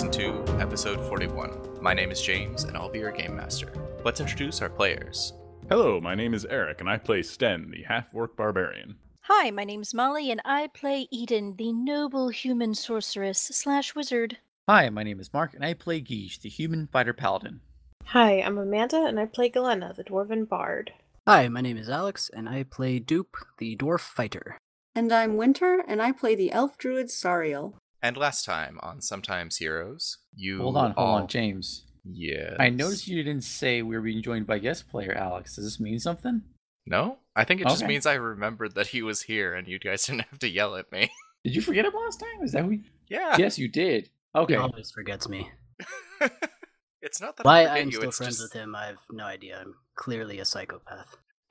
Season 2, Episode 41. My name is James, and I'll be your game master. Let's introduce our players. Hello, my name is Eric, and I play Sten, the half-orc barbarian. Hi, my name's Molly, and I play Eden, the noble human sorceress slash wizard. Hi, my name is Mark, and I play Guige, the human fighter paladin. Hi, I'm Amanda, and I play Galena, the dwarven bard. Hi, my name is Alex, and I play Dupe, the dwarf fighter. And I'm Winter, and I play the elf druid Sariel. And last time on Sometimes Heroes, you Hold on, hold all... on, James. Yes. I noticed you didn't say we were being joined by guest player Alex. Does this mean something? No? I think it just Okay. means I remembered that he was here and you guys didn't have to yell at me. Did you forget him last time? Is that who? yeah. yes, you did. He Okay. always forgets me. it's not that Why I I'm you, still it's friends just... with him, I have no idea. I'm clearly a psychopath.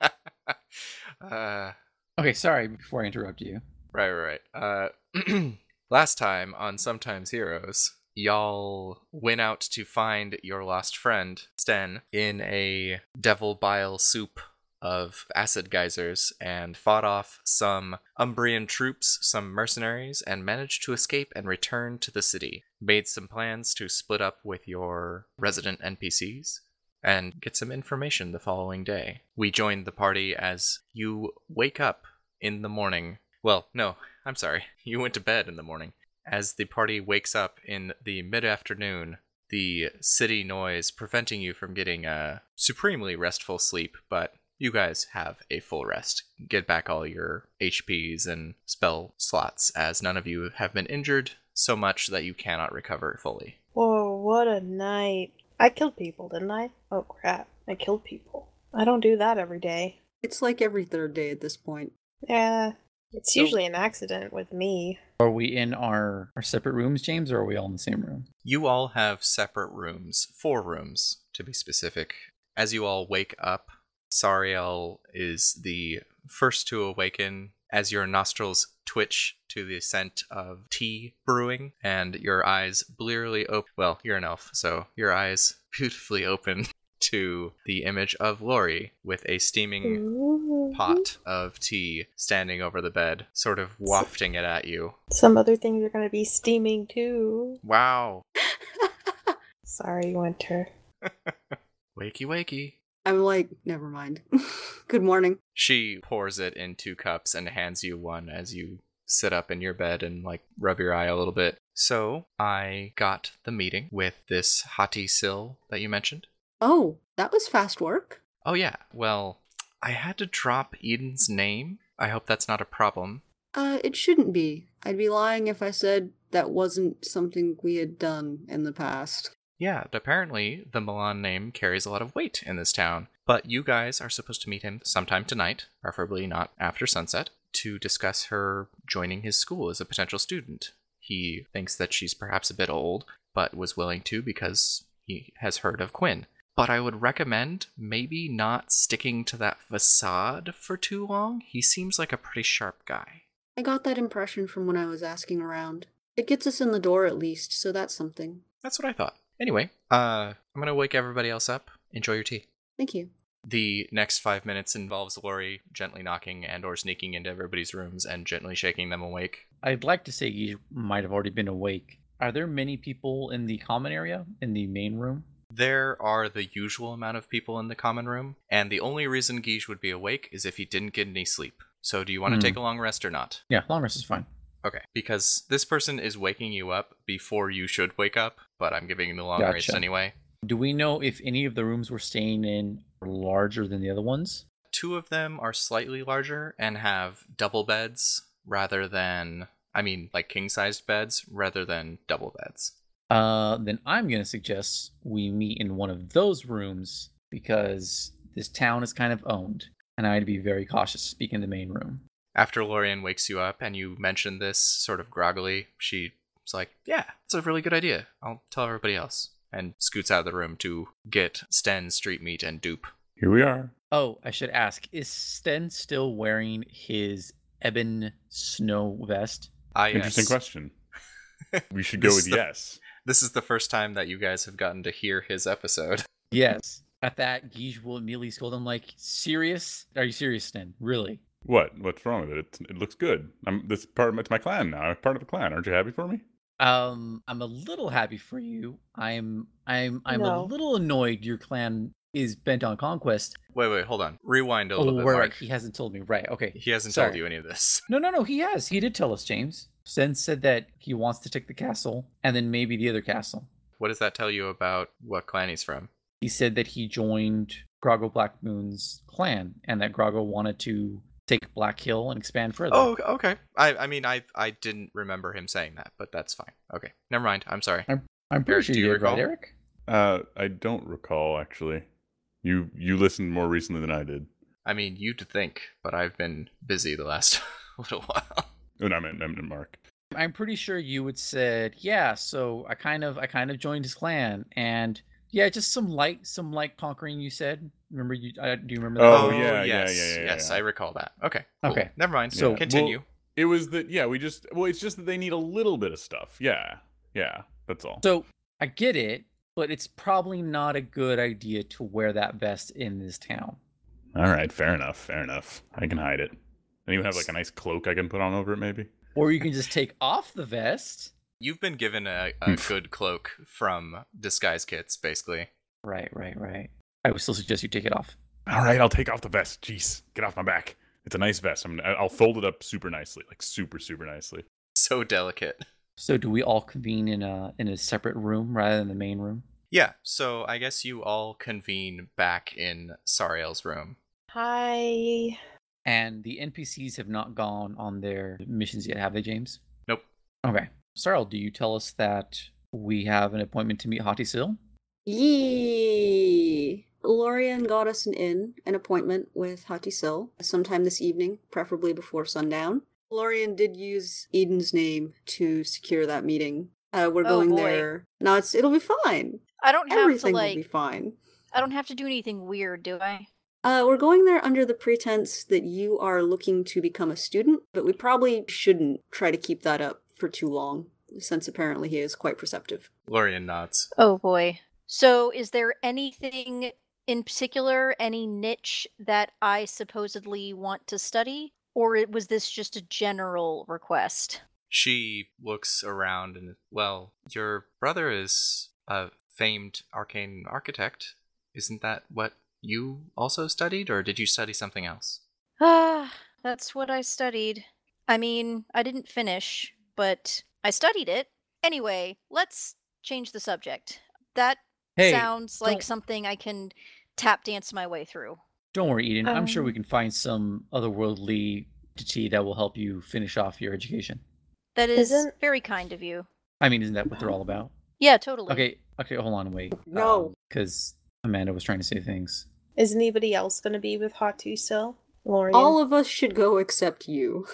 uh, Okay, sorry. Before I interrupt you, Right, right, right. Uh, last time on Sometimes Heroes, y'all went out to find your lost friend, Sten, in a devil bile soup of acid geysers and fought off some Umbrian troops, some mercenaries, and managed to escape and return to the city. Made some plans to split up with your resident NPCs and get some information the following day. We joined the party as you wake up in the morning. Well, no, I'm sorry. You went to bed in the morning. As the party wakes up in the mid afternoon, the city noise preventing you from getting a supremely restful sleep, but you guys have a full rest. Get back all your HPs and spell slots, as none of you have been injured so much that you cannot recover fully. Whoa, what a night. I killed people, didn't I? Oh crap, I killed people. I don't do that every day. It's like every third day at this point. Yeah, it's So- usually an accident with me. are we in our our separate rooms, James, or are we all in the same room? You all have separate rooms, four rooms to be specific. As you all wake up, Sariel is the first to awaken as your nostrils twitch to the scent of tea brewing and your eyes blearily open. Well, you're an elf, so your eyes beautifully open to the image of Lori with a steaming Ooh. pot of tea standing over the bed, sort of wafting it at you. Some other things are gonna be steaming too. Wow. Sorry, Winter. Wakey wakey. I'm like, never mind. Good morning. She pours it in two cups and hands you one as you sit up in your bed and like rub your eye a little bit. So I got the meeting with this Hati Sill that you mentioned. Oh, that was fast work. Oh yeah, well, I had to drop Eden's name. I hope that's not a problem. Uh, it shouldn't be. I'd be lying if I said that wasn't something we had done in the past. Yeah, apparently the Milan name carries a lot of weight in this town. But you guys are supposed to meet him sometime tonight, preferably not after sunset, to discuss her joining his school as a potential student. He thinks that she's perhaps a bit old, but was willing to because he has heard of Quinn. But I would recommend maybe not sticking to that facade for too long. He seems like a pretty sharp guy. I got that impression from when I was asking around. It gets us in the door at least, so that's something. That's what I thought. Anyway, uh, I'm gonna wake everybody else up. Enjoy your tea. Thank you. The next five minutes involves Lori gently knocking and or sneaking into everybody's rooms and gently shaking them awake. I'd like to say you might have already been awake. Are there many people in the common area in the main room? There are the usual amount of people in the common room, and the only reason Guige would be awake is if he didn't get any sleep. So do you want to Hmm. take a long rest or not? Yeah, long rest is fine. Okay. Because this person is waking you up before you should wake up, but I'm giving you the long rest anyway. Do we know if any of the rooms we're staying in are larger than the other ones? Two of them are slightly larger and have double beds rather than, I mean, like king sized beds rather than double beds. Uh, then I'm gonna suggest we meet in one of those rooms because this town is kind of owned, and I'd be very cautious speaking in the main room. After Lorian wakes you up and you mention this sort of groggily, she's like, Yeah, it's a really good idea. I'll tell everybody else. And scoots out of the room to get Sten, Street Meat, and Dupe. Here we are. Oh, I should ask: Is Sten still wearing his ebon snow vest? Ah, Interesting question. We should go This with the- yes. This is the first time that you guys have gotten to hear his episode. Yes. At that, Guige will immediately scold him like, "Serious? Are you serious, Sten? Really?" What? What's wrong with it? It's, it looks good. I'm this part. Of, it's my clan now. I'm part of a clan. Aren't you happy for me? Um, I'm a little happy for you. I'm I'm I'm a little annoyed your clan is bent on conquest. Wait, wait, hold on. Rewind a Oh, little bit, right, Mark. right. He hasn't told me. Right. Okay. He hasn't Sorry. told you any of this. No, no, no. He has. He did tell us, James. Sten said that he wants to take the castle and then maybe the other castle. What does that tell you about what clan he's from? He said that he joined Groggo Blackmoon's clan and that Groggo wanted to take Black Hill and expand further. Oh, okay. I, I mean, I, I didn't remember him saying that, but that's fine. Okay, never mind. I'm sorry. I'm pretty Eric, sure you you did, right, recall? Eric? Uh, I don't recall actually. You you listened more recently than I did. I mean, you'd think, but I've been busy the last little while. Oh, no, I meant, I meant Mark. I'm pretty sure you would said, yeah. So I kind of, I kind of joined his clan, and yeah, just some light, some light conquering. You said, remember you? Uh, do you remember that? Oh, yeah, yeah, yes, yeah, yeah, yes, yeah. I recall that. Okay, cool. Okay. never mind. So, continue. It was that yeah, we just well, it's just that they need a little bit of stuff. Yeah, yeah, that's all. So I get it, but it's probably not a good idea to wear that vest in this town. All right, fair enough, fair enough. I can hide it. And even have like a nice cloak I can put on over it, maybe. Or you can just take off the vest. You've been given a, a mm. good cloak from disguise kits, basically. Right, right, right. I would still suggest you take it off. All right, I'll take off the vest. Jeez, get off my back. It's a nice vest. I'm, I'll fold it up super nicely, like super, super nicely. So delicate. So do we all convene in a in a separate room rather than the main room? Yeah, so I guess you all convene back in Sariel's room. Hi. And the NPCs have not gone on their missions yet, have they, James? Nope. Okay. Sarl, do you tell us that we have an appointment to meet Hati Sil? Yee! Lorian got us an inn, an appointment with Hati Sil, sometime this evening, preferably before sundown. Lorian did use Eden's name to secure that meeting. Uh, we're Oh, going boy. there. No, it's it'll be fine. I don't have Everything to will be fine. I don't have to do anything weird, do I? Uh, we're going there under the pretense that you are looking to become a student, but we probably shouldn't try to keep that up for too long, since apparently he is quite perceptive. Lorian nods. Oh boy. So, is there anything in particular, any niche that I supposedly want to study, or was this just a general request? She looks around and, well, your brother is a famed arcane architect. Isn't that what you also studied, or did you study something else? Ah, that's what I studied. I mean, I didn't finish, but I studied it. Anyway, let's change the subject. That Hey, sounds like don't- something I can tap dance my way through. Don't worry, Eden. I'm sure we Um, can find some otherworldly entity that will help you finish off your education. That is Isn't- very kind of you. I mean, isn't that what they're all about? Yeah, totally. Okay, okay, hold on, wait. No. Because Amanda was trying to say things. Is anybody else going to be with Hati Sil? Lorian? All of us should go except you.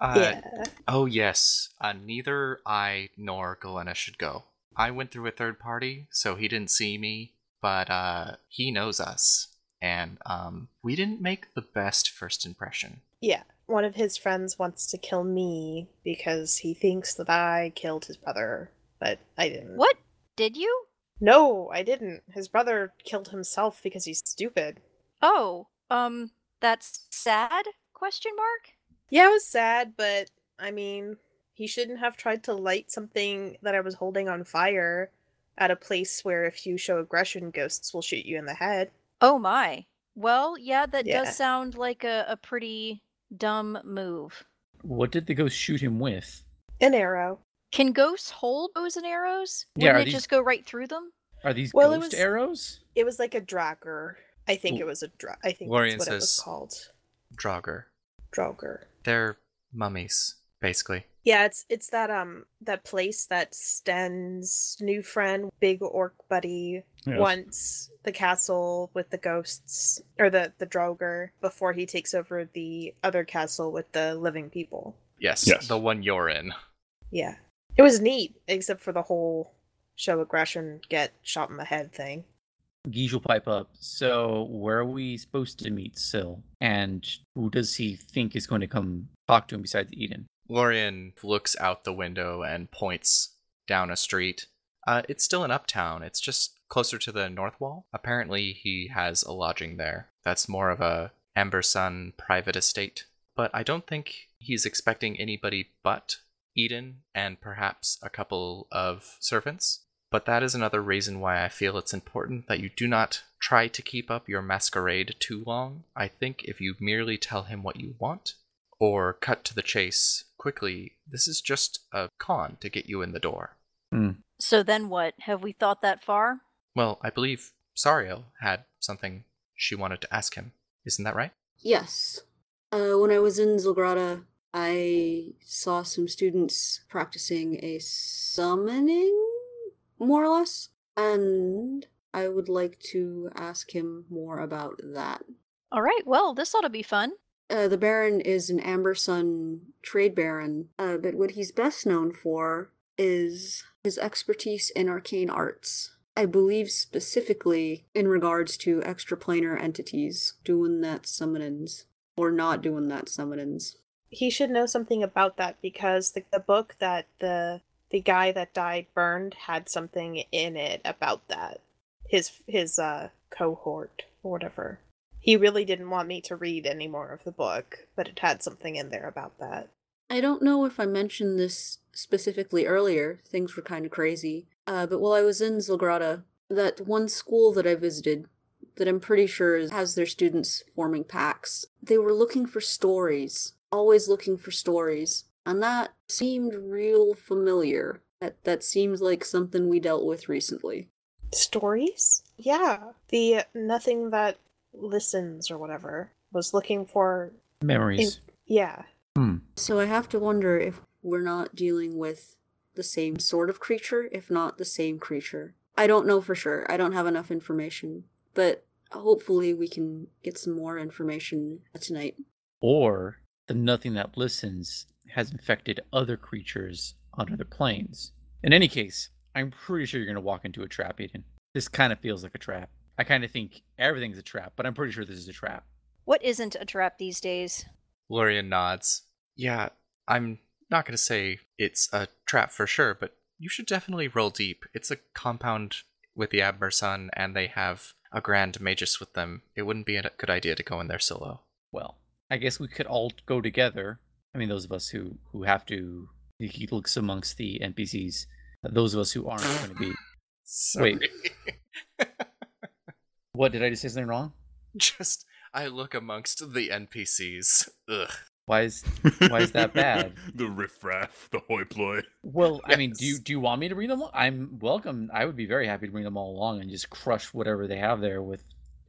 Uh, yeah. Oh, yes. Uh, neither I nor Galena should go. I went through a third party, so he didn't see me, but uh, he knows us. And um, we didn't make the best first impression. Yeah. One of his friends wants to kill me because he thinks that I killed his brother, but I didn't. What? Did you? No, I didn't. His brother killed himself because he's stupid. Oh, um, that's sad? Question mark? Yeah, it was sad, but I mean, he shouldn't have tried to light something that I was holding on fire at a place where if you show aggression, ghosts will shoot you in the head. Oh my. Well, yeah, that Yeah. does sound like a, a pretty dumb move. What did the ghost shoot him with? An arrow. Can ghosts hold bows and arrows? Yeah, Wouldn't are it these- just go right through them? Are these Well, it ghost was- arrows? It was like a dragger. I think Ooh. it was a dra- I think Lorian that's what it was says- called. Draugr. Draugr. They're mummies, basically. Yeah, it's it's that um that place that Sten's new friend, big orc buddy, Yes. wants the castle with the ghosts or the the Draugr before he takes over the other castle with the living people. Yes, Yes. the one you're in. Yeah. It was neat, except for the whole show aggression, get shot in the head thing. Guige will pipe up. So, where are we supposed to meet Sil? And who does he think is going to come talk to him besides Eden? Lorian looks out the window and points down a street. Uh, it's still in Uptown. It's just closer to the North Wall. Apparently, he has a lodging there. That's more of a Amber Sun private estate. But I don't think he's expecting anybody but Eden and perhaps a couple of servants. But that is another reason why I feel it's important that you do not try to keep up your masquerade too long. I think if you merely tell him what you want, or cut to the chase quickly, this is just a con to get you in the door. Mm. So then what? Have we thought that far? Well, I believe Sariel had something she wanted to ask him. Isn't that right? Yes. Uh, when I was in Zilgrata, I saw some students practicing a summoning, more or less, and I would like to ask him more about that. All right, well, this ought to be fun. Uh, the Baron is an Amber Sun trade baron, uh, but what he's best known for is his expertise in arcane arts. I believe specifically in regards to extraplanar entities doing that summonings or not doing that summonings. He should know something about that because the, the book that the the guy that died burned had something in it about that. His his uh cohort or whatever. He really didn't want me to read any more of the book, but it had something in there about that. I don't know if I mentioned this specifically earlier, things were kind of crazy. Uh, but while I was in Zilgrata, that one school that I visited, that I'm pretty sure has their students forming packs, they were looking for stories, always looking for stories. And that seemed real familiar. That, that seems like something we dealt with recently. Stories? Yeah. The nothing that listens or whatever was looking for Memories. yeah. Hmm. So I have to wonder if we're not dealing with the same sort of creature, if not the same creature. I don't know for sure. I don't have enough information. But hopefully we can get some more information tonight. Or the nothing that listens has infected other creatures on other planes. In any case, I'm pretty sure you're going to walk into a trap, Eden. This kind of feels like a trap. I kind of think everything's a trap, but I'm pretty sure this is a trap. What isn't a trap these days? Lorian nods. Yeah, I'm not going to say it's a trap for sure, but you should definitely roll deep. It's a compound with the Amber Sun, and they have a Grand Magus with them. It wouldn't be a good idea to go in there solo. Well, I guess we could all go together. I mean, those of us who who have to, he looks amongst the NPCs. Those of us who aren't going to be. Sorry. What did I just say something wrong? Just, I look amongst the NPCs. Ugh. Why is Why is that bad? the riffraff, the hoi polloi. Well, I mean, do you do you want me to bring them? all? I'm welcome. I would be very happy to bring them all along and just crush whatever they have there with.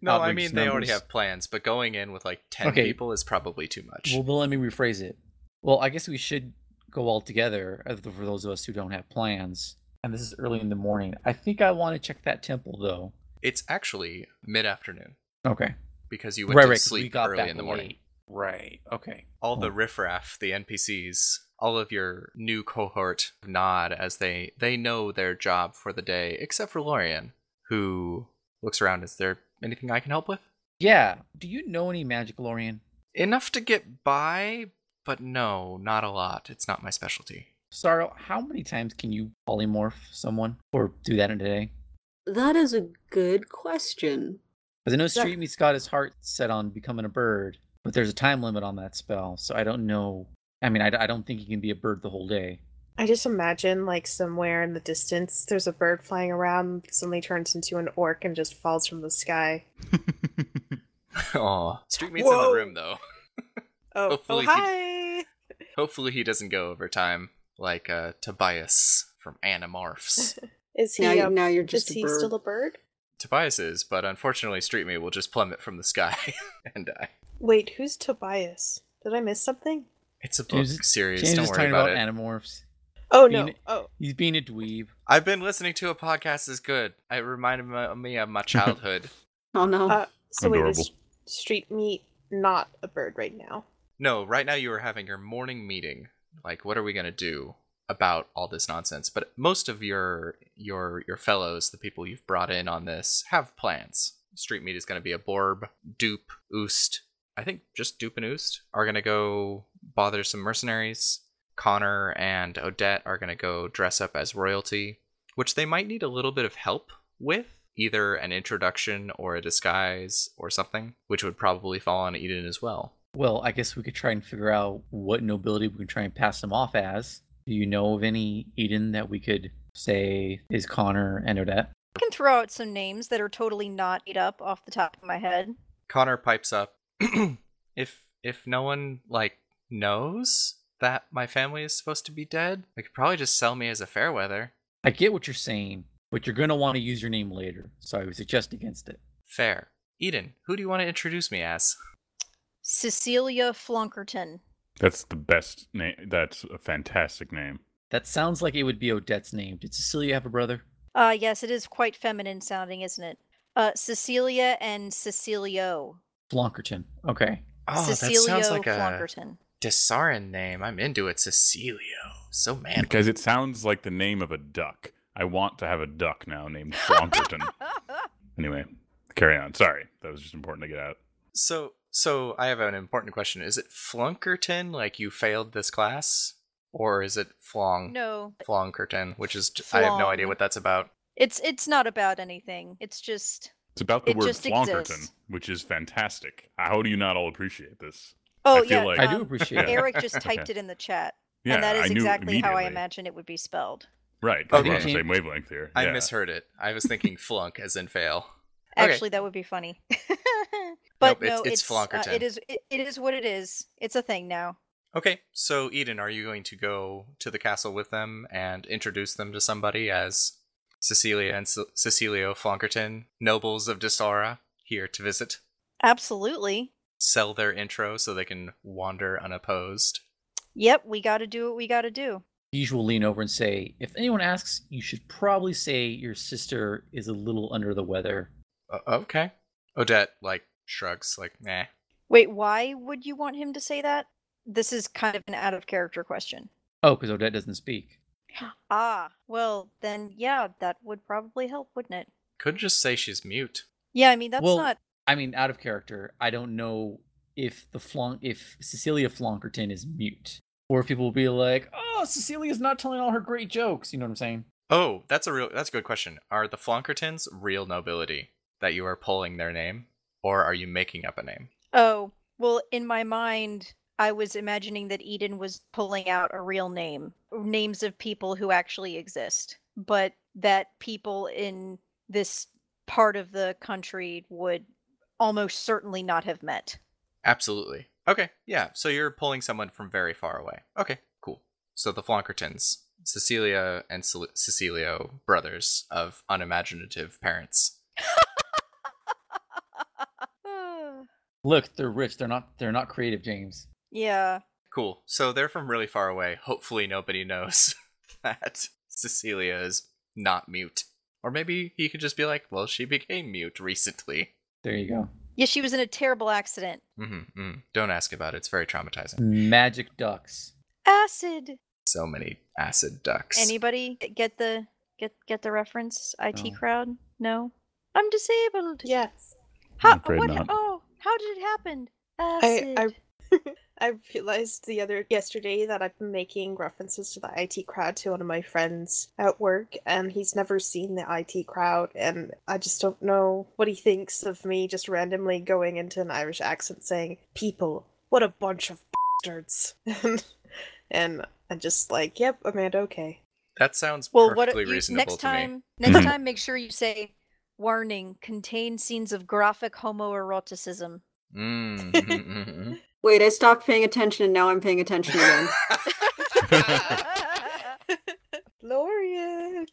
No, I mean, they already have plans, but going in with like 10 Okay. people is probably too much. Well, then let me rephrase it. Well, I guess we should go all together uh, for those of us who don't have plans. And this is early in the morning. I think I want to check that temple though. It's actually mid afternoon Okay. because you went right, to right. sleep early in the morning. late. Right. Okay. all the Oh. riffraff, the NPCs, all of your new cohort nod as they they know their job for the day, except for Lorian, who looks around. Is there anything I can help with? Yeah. Do you know any magic, Lorian? Enough to get by, but no, not a lot. It's not my specialty. Sorrow, how many times can you polymorph someone or do that in a day? That is a good question. Because I know Yeah. Street Meat's got his heart set on becoming a bird, but there's a time limit on that spell, so I don't know. I mean, I, I don't think he can be a bird the whole day. I just imagine like somewhere in the distance there's a bird flying around, suddenly turns into an orc and just falls from the sky. Aw, Street Meat's in the room though. Oh, Hopefully oh he- hi. Hopefully he doesn't go over time like uh, Tobias from Animorphs. Is he Now, um, now you're is just a he bird. still a bird? Tobias is, but unfortunately Street Meat will just plummet from the sky and die. Wait, who's Tobias? Did I miss something? It's a book James- series. James Don't is worry talking about, about, it. animorphs. Oh Being- no. Oh. He's being a dweeb. I've been listening to a podcast is good. It reminded me- me of my childhood. Oh no. Uh, so wait, Adorable. is street meat not a bird right now? no, right now you are having your morning meeting. Like, what are we gonna do about all this nonsense? But most of your your your fellows, the people you've brought in on this, have plans. Street Meat is gonna be a Borb, Dupe, Oost. I think just Dupe and Oost are gonna go bother some mercenaries. Connor and Odette are gonna go dress up as royalty, which they might need a little bit of help with. Either an introduction or a disguise or something, which would probably fall on Eden as well. Well, I guess we could try and figure out what nobility we can try and pass them off as. Do you know of any Eden that we could say is Connor and Odette? I can throw out some names that are totally not made up off the top of my head. Connor pipes up. if if no one like knows that my family is supposed to be dead, they could probably just sell me as a fairweather. I get what you're saying, but you're gonna want to use your name later, so I would suggest against it. Fair. Eden, who do you want to introduce me as? Cecilia Flonkerton. That's the best name. That's a fantastic name. That sounds like it would be Odette's name. Did Cecilia have a brother? Uh, yes, it is quite feminine sounding, isn't it? Uh, Cecilia and Cecilio. Flonkerton. Okay. Oh, Cecilio that sounds like a Flonkerton. Desarin name. I'm into it. Cecilio. So man. Because it sounds like the name of a duck. I want to have a duck now named Flonkerton. anyway, carry on. Sorry, that was just important to get out. So so I have an important question. Is it Flunkerton, like you failed this class? Or is it Flong? no, Flonkerton, which is I have no idea what that's about. it's it's not about anything. It's just It's about the It word just Flonkerton, exists. which is fantastic. How do you not all appreciate this? Oh feel yeah. like- I do um, appreciate it. Eric just typed it in the chat, Yeah, and that is exactly how I immediately. imagine it would be spelled. Right, 'cause we're on the same wavelength here. I yeah. misheard it. I was thinking flunk as in fail. Okay. Actually, that would be funny. but Nope, no, it's it's, uh, it is it, it is what it is. It's a thing now. Okay, so Eden, are you going to go to the castle with them and introduce them to somebody as Cecilia and Ce- Cecilio Flonkerton, nobles of Disara, here to visit? Absolutely. Sell their intro so they can wander unopposed. Yep, we got to do what we got to do. Yij will lean over and say, if anyone asks, you should probably say your sister is a little under the weather. Uh, okay. Odette, like, shrugs, like, nah. Wait, why would you want him to say that? This is kind of an out of character question. Oh, because Odette doesn't speak. Ah, well, then yeah, that would probably help, wouldn't it? Could just say she's mute. Yeah, I mean, that's Well, not. I mean, out of character, I don't know if the flon- if Cecilia Flonkerton is mute. Or if people will be like, oh, Cecilia's not telling all her great jokes. You know what I'm saying? Oh, that's a real that's a good question. Are the Flonkertons real nobility that you are pulling their name? Or are you making up a name? Oh, well, in my mind, I was imagining that Eden was pulling out a real name, names of people who actually exist, but that people in this part of the country would almost certainly not have met. Absolutely. Okay, yeah. So you're pulling someone from very far away. Okay, cool. So the Flonkertons, Cecilia and Cel- Cecilio, brothers of unimaginative parents. Look, they're rich. They're not. They're not creative, James. yeah. Cool. So they're from really far away. Hopefully nobody knows that Cecilia is not mute. Or maybe he could just be like, well, she became mute recently. There you go. Yeah, she was in a terrible accident. Mm-hmm, mm-hmm. Don't ask about it. It's very traumatizing. Magic ducks. Acid. So many acid ducks. Anybody get the get get the reference? IT No. crowd? No. I'm disabled. Yes. How? afraid what? not. Oh, how did it happen? Acid. I I realized the other yesterday that I've been making references to the IT crowd to one of my friends at work, and he's never seen the IT crowd, and I just don't know what he thinks of me just randomly going into an Irish accent saying, "People, what a bunch of bastards," and and I'm just like, "Yep, Amanda, okay." That sounds Well, what perfectly you, reasonable next to me. time? Next time, make sure you say, "Warning: contain scenes of graphic homoeroticism." Mm, mhm, mhm, Wait, I stopped paying attention and now I'm paying attention again. Lorian.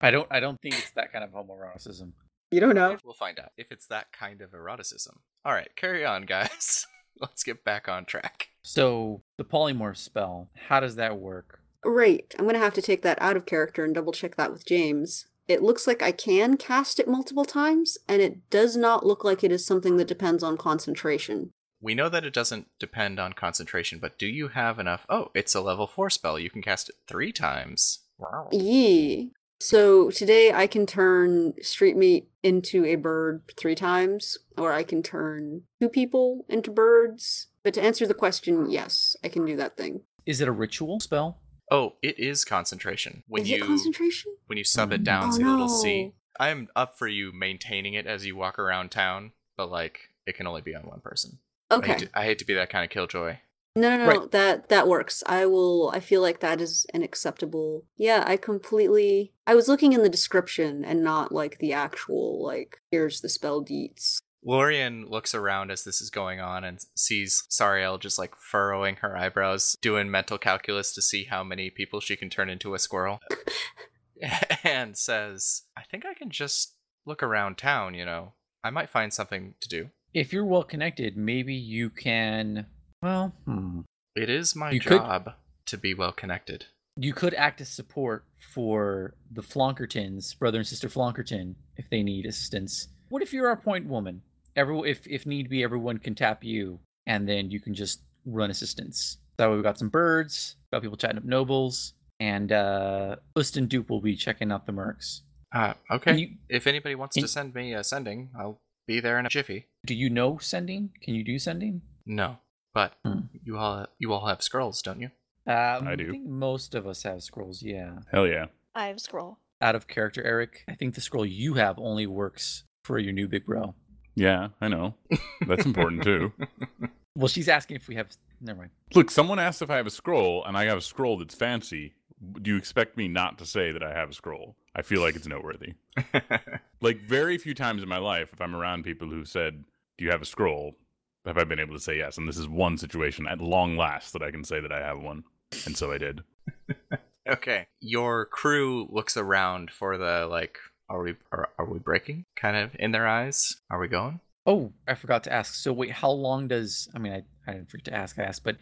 I don't. I don't think it's that kind of homoeroticism. You don't know. we'll find out if it's that kind of eroticism. All right, carry on, guys. Let's get back on track. So the polymorph spell. How does that work? Right, I'm gonna have to take that out of character and double check that with James. It looks like I can cast it multiple times, and it does not look like it is something that depends on concentration. We know that it doesn't depend on concentration, but do you have enough? Oh, it's a level 4 spell. You can cast it three times. Wow. Yee. So today I can turn street meat into a bird three times, or I can turn two people into birds. But to answer the question, yes, I can do that thing. Is it a ritual spell? Oh, it is concentration. When is you it concentration? when you sub it mm. down Oh, to a little C. no. I'm up for you maintaining it as you walk around town, but like it can only be on one person. I Okay. hate to, I hate to be that kind of killjoy. No, no, no. Right. That that works. I will. I feel like that is an acceptable. Yeah, I completely. I was looking in the description and not like the actual like. Here's the spell deets. Lorian looks around as this is going on and sees Sariel just like furrowing her eyebrows, doing mental calculus to see how many people she can turn into a squirrel. and says, I think I can just look around town, you know. I might find something to do. If you're well connected, maybe you can. Well, hmm. It is my You could- job to be well connected. you could act as support for the Flonkertons, brother and sister Flonkerton, if they need assistance. What if you're our point woman? Every if if need be, everyone can tap you, and then you can just run assistance. That way, we've got some birds, got people chatting up nobles, and uh, List and Dupe will be checking out the mercs. Uh, okay. you, if anybody wants can- to send me a sending, I'll be there in a jiffy. do you know sending? Can you do sending? No, but Hmm. you all you all have scrolls, don't you? Um, I do. I think most of us have scrolls. Yeah. Hell yeah. I have scroll. Out of character, Eric. I think the scroll you have only works for your new big bro. Yeah, I know. That's important too. Well, she's asking if we have. Never mind. Look, someone asked if I have a scroll, and I have a scroll that's fancy. Do you expect me not to say that I have a scroll? I feel like it's noteworthy. Like very few times in my life, if I'm around people who said, "Do you have a scroll?" have I been able to say yes. And this is one situation at long last that I can say that I have one, and so I did. okay. Your crew looks around for the like. Are we are, are we breaking? Kind of in their eyes. Are we going? Oh, I forgot to ask. So wait, how long does I mean I, I didn't forget to ask, I asked, but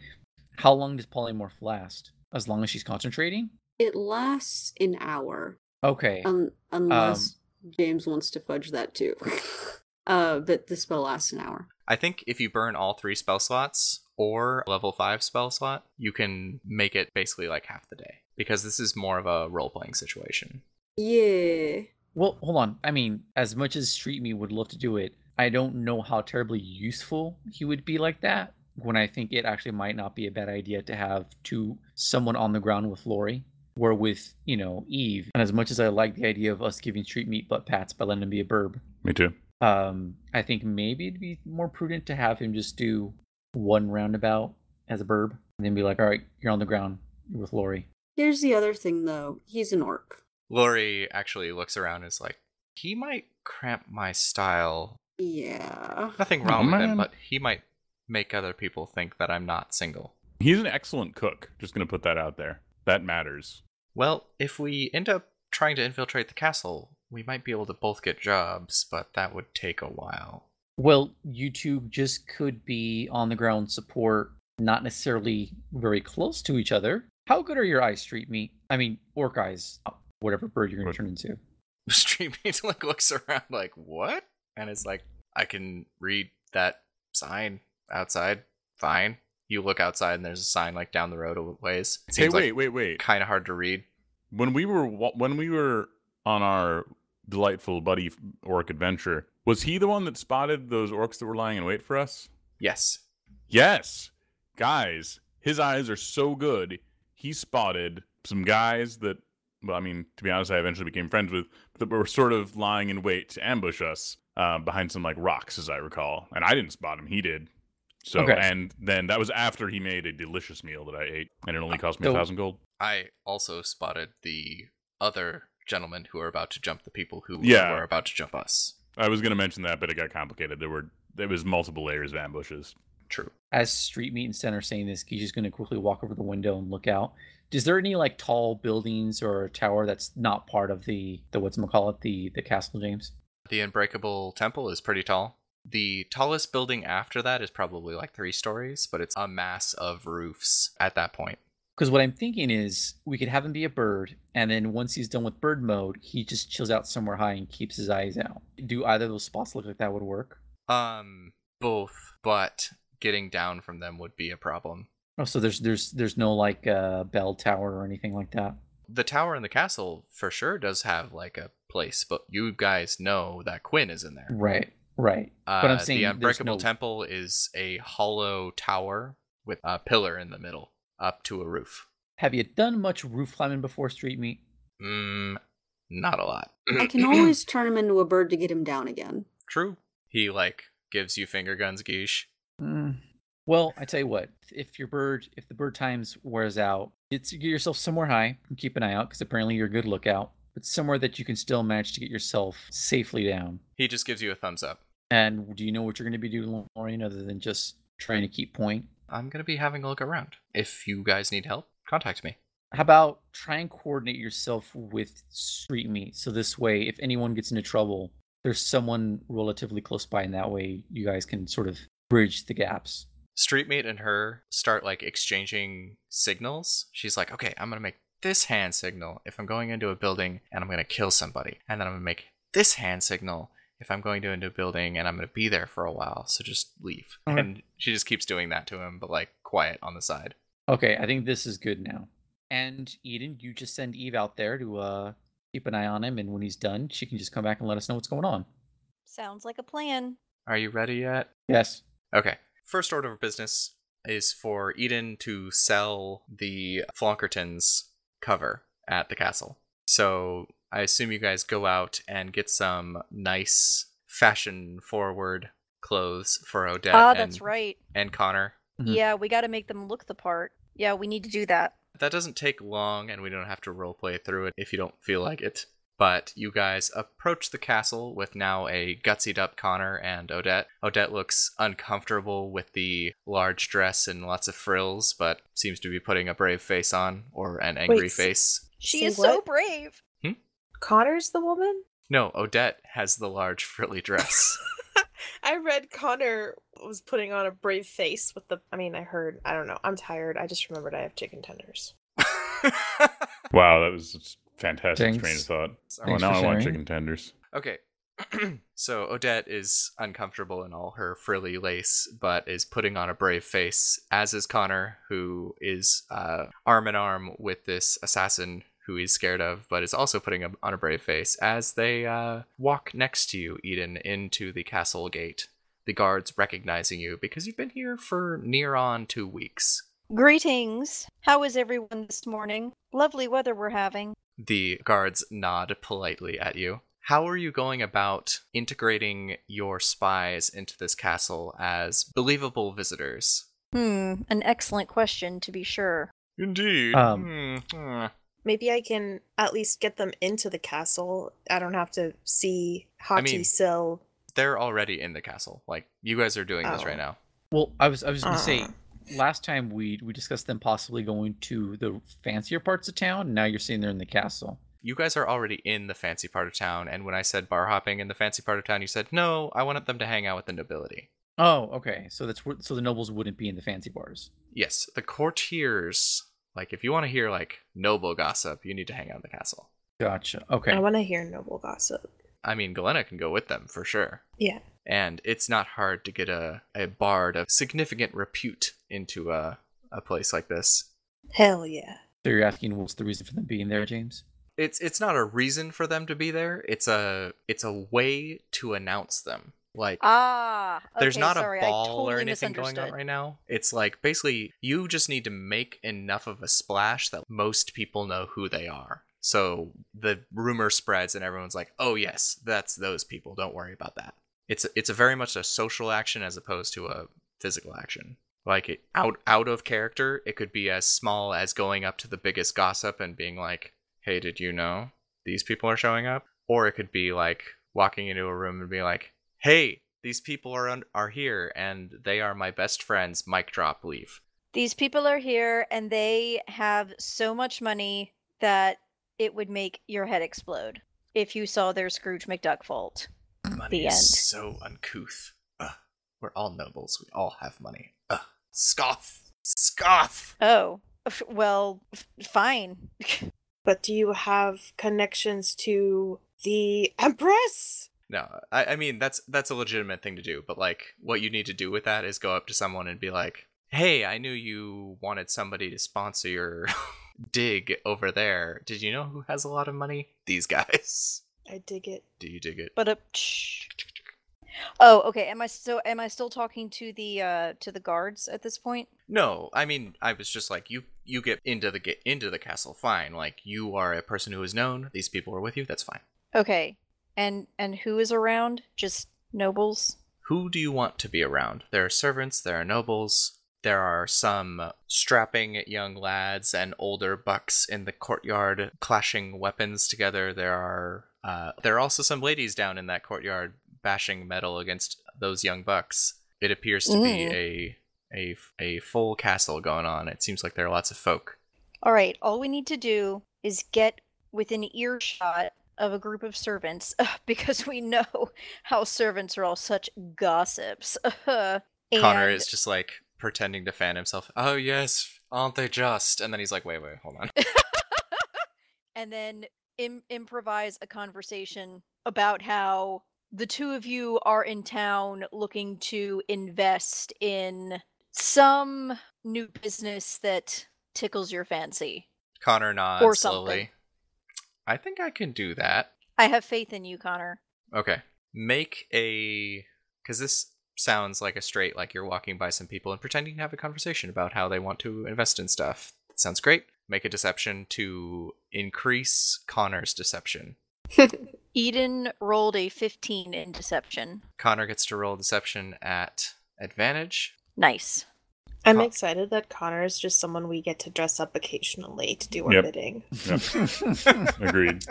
how long does polymorph last? As long as she's concentrating? It lasts an hour, Okay. un- unless James wants to fudge that too. uh, but the spell lasts an hour. I think if you burn all three spell slots or level five spell slot, you can make it basically like half the day because this is more of a role playing situation. Yeah. Well, hold on. I mean, as much as Street Me would love to do it, I don't know how terribly useful he would be like that. When I think it actually might not be a bad idea to have two someone on the ground with Lori, or with you know Eve. And as much as I like the idea of us giving Street Meat butt pats by letting him be a burb, Me too. um, I think maybe it'd be more prudent to have him just do one roundabout as a burb, and then be like, "All right, you're on the ground you're with Lori." Here's the other thing though. He's an orc. Lori actually looks around and is like, he might cramp my style. Yeah. Nothing Oh, wrong with him, but he might make other people think that I'm not single. He's an excellent cook. Just gonna put that out there. That matters. Well, if we end up trying to infiltrate the castle, we might be able to both get jobs, but that would take a while. Well, you two just could be on the ground support, not necessarily very close to each other. How good are your eyes, Street Meat? I mean, orc eyes, whatever bird you're going to turn into. Street Meat like looks around like, what? And it's like, I can read that sign outside. Fine. You look outside and there's a sign like down the road a ways. It Hey, wait, like wait, wait. kind of hard to read. When we were when we were on our delightful buddy orc adventure, was he the one that spotted those orcs that were lying in wait for us? Yes. Yes, guys, his eyes are so good. He spotted some guys that, well, I mean, to be honest, I eventually became friends with, that were sort of lying in wait to ambush us uh, behind some like rocks, as I recall. And I didn't spot him; he did. So, Okay. and then that was after he made a delicious meal that I ate, and it only uh, cost me a thousand gold. I also spotted the other gentlemen who are about to jump the people who Yeah. were about to jump us. I was going to mention that, but it got complicated. There were there was multiple layers of ambushes. True. As Street Meat and Sten are saying this, Geesh is going to quickly walk over the window and look out. Is there any like tall buildings or a tower that's not part of the the what's call it the the castle, James? The Unbreakable Temple is pretty tall. The tallest building after that is probably like three stories, but it's a mass of roofs at that point. Because what I'm thinking is we could have him be a bird, and then once he's done with bird mode, he just chills out somewhere high and keeps his eyes out. Do either of those spots look like that would work? Um, both, but getting down from them would be a problem. Oh, so there's there's there's no like uh, bell tower or anything like that. The tower in the castle for sure does have like a place, but you guys know that Quinn is in there. Right, right. Uh, but I'm saying the there's Unbreakable no- Temple is a hollow tower with a pillar in the middle up to a roof. Have you done much roof climbing before, Street Meat? Mm, not a lot. I can always turn him into a bird to get him down again. True. He like gives you finger guns, Geesh. Mm, Well, I tell you what, if your bird, if the bird times wears out, it's get yourself somewhere high and keep an eye out because apparently you're a good lookout, but somewhere that you can still manage to get yourself safely down. He just gives you a thumbs up. And do you know what you're going to be doing, Lorraine, other than just trying to keep point? I'm gonna be having a look around. If you guys need help, contact me. How about try and coordinate yourself with Street Meat so this way, if anyone gets into trouble, there's someone relatively close by, and that way you guys can sort of bridge the gaps. Street Meat and her start like exchanging signals. She's like, okay, I'm gonna make this hand signal if I'm going into a building and I'm gonna kill somebody, and then I'm gonna make this hand signal if I'm going to into a building and I'm gonna be there for a while. So just leave. Okay. And she just keeps doing that to him, but like quiet on the side. Okay, I think this is good now. And Eden, you just send Eve out there to uh keep an eye on him, and when he's done, she can just come back and let us know what's going on. Sounds like a plan. Are you ready yet? Yes. Okay. First order of business is for Eden to sell the Flonkertons cover at the castle. So I assume you guys go out and get some nice fashion forward clothes for Odette Ah, and, that's right. and Connor. Mhm. Yeah, we got to make them look the part. Yeah, we need to do that. That doesn't take long and we don't have to roleplay through it if you don't feel like it. But you guys approach the castle with now a gutsied up Connor and Odette. Odette looks uncomfortable with the large dress and lots of frills, but seems to be putting a brave face on or an angry Wait, face. She Say is so what? brave. Hmm? Connor's the woman? No, Odette has the large frilly dress. I read Connor was putting on a brave face with the. I mean, I heard. I don't know. I'm tired. I just remembered I have chicken tenders. Wow, that was a fantastic train of thought. Sorry. Well, Thanks now for I want sharing. chicken tenders. Okay. so Odette is uncomfortable in all her frilly lace, but is putting on a brave face, as is Connor, who is uh, arm in arm with this assassin who he's scared of, but is also putting a, on a brave face as they uh, walk next to you, Eden, into the castle gate. The guards recognizing you because you've been here for near on two weeks. Greetings. How is everyone this morning? Lovely weather we're having. The guards nod politely at you. How are you going about integrating your spies into this castle as believable visitors? Hmm, an excellent question to be sure. Indeed. Um, Hmm. Maybe I can at least get them into the castle. I don't have to see Hati mean- Sil. They're already in the castle. Like you guys are doing this Oh. right now. Well, I was I was gonna say Uh. Last time we we discussed them possibly going to the fancier parts of town. Now you're saying they're in the castle. You guys are already in the fancy part of town, and when I said bar hopping in the fancy part of town, you said no. I wanted them to hang out with the nobility. Oh, okay. So that's so the nobles wouldn't be in the fancy bars. Yes, the courtiers. Like if you want to hear like noble gossip, you need to hang out in the castle. Gotcha. Okay. I want to hear noble gossip. I mean, Galena can go with them for sure. Yeah. And it's not hard to get a, a bard of significant repute into a, a place like this. Hell yeah. So you're asking what's the reason for them being there, James? It's it's not a reason for them to be there. It's a it's a way to announce them. Like Ah, there's not sorry, a I ball totally or anything going on right now. It's like basically you just need to make enough of a splash that most people know who they are. So the rumor spreads and everyone's like, "Oh yes, that's those people. Don't worry about that." It's it's a very much a social action as opposed to a physical action. Like out out of character, it could be as small as going up to the biggest gossip and being like, "Hey, did you know these people are showing up?" Or it could be like walking into a room and being like, "Hey, these people are un- are here and they are my best friends." Mic drop, leave. These people are here and they have so much money that it would make your head explode if you saw their Scrooge McDuck vault. Money The is so uncouth. Ugh. We're all nobles. We all have money. Ugh. Scoff. Scoff. Oh, f- well, f- fine. But do you have connections to the Empress? No, I, I mean that's that's a legitimate thing to do, but like what you need to do with that is go up to someone and be like, "Hey, I knew you wanted somebody to sponsor your dig over there. Did you know who has a lot of money? These guys. I dig it. Do you dig it?" but a Oh, okay. Am I so am I still talking to the uh to the guards at this point? No, I mean I was just like you you get into the get into the castle fine. Like you are a person who is known. These people are with you. That's fine. Okay. And and who is around? Just nobles? who do you want to be around? There are servants, there are nobles, there are some strapping young lads and older bucks in the courtyard clashing weapons together. There are uh, there are also some ladies down in that courtyard bashing metal against those young bucks. It appears to be Mm. a a a full castle going on. It seems like there are lots of folk. All right, all we need to do is get within earshot of a group of servants because we know how servants are all such gossips. Connor And- is just like pretending to fan himself. Oh yes, aren't they just? And then he's like, wait, wait, hold on. and then Im- improvise a conversation about how the two of you are in town looking to invest in some new business that tickles your fancy. Connor nods Or slowly. something. I think I can do that. I have faith in you, Connor. Okay. Make a because this sounds like a straight like you're walking by some people and pretending to have a conversation about how they want to invest in stuff. Sounds great. Make a deception to increase Connor's deception. Eden rolled a 15 in deception. Connor gets to roll deception at advantage. Nice. I'm Con- excited that Connor is just someone we get to dress up occasionally to do our Yep. bidding. Agreed.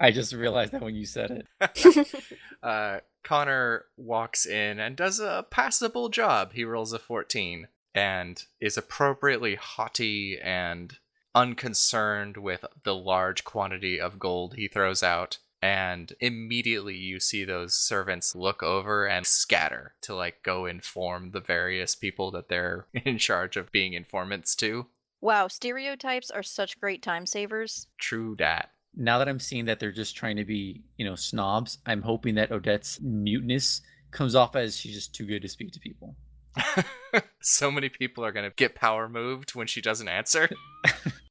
I just realized that when you said it. Uh, Connor walks in and does a passable job. He rolls a 14 and is appropriately haughty and unconcerned with the large quantity of gold he throws out. And immediately you see those servants look over and scatter to like go inform the various people that they're in charge of being informants to. Wow, stereotypes are such great time savers. True dat. Now that I'm seeing that they're just trying to be, you know, snobs, I'm hoping that Odette's muteness comes off as she's just too good to speak to people. so many people are going to get power moved when she doesn't answer.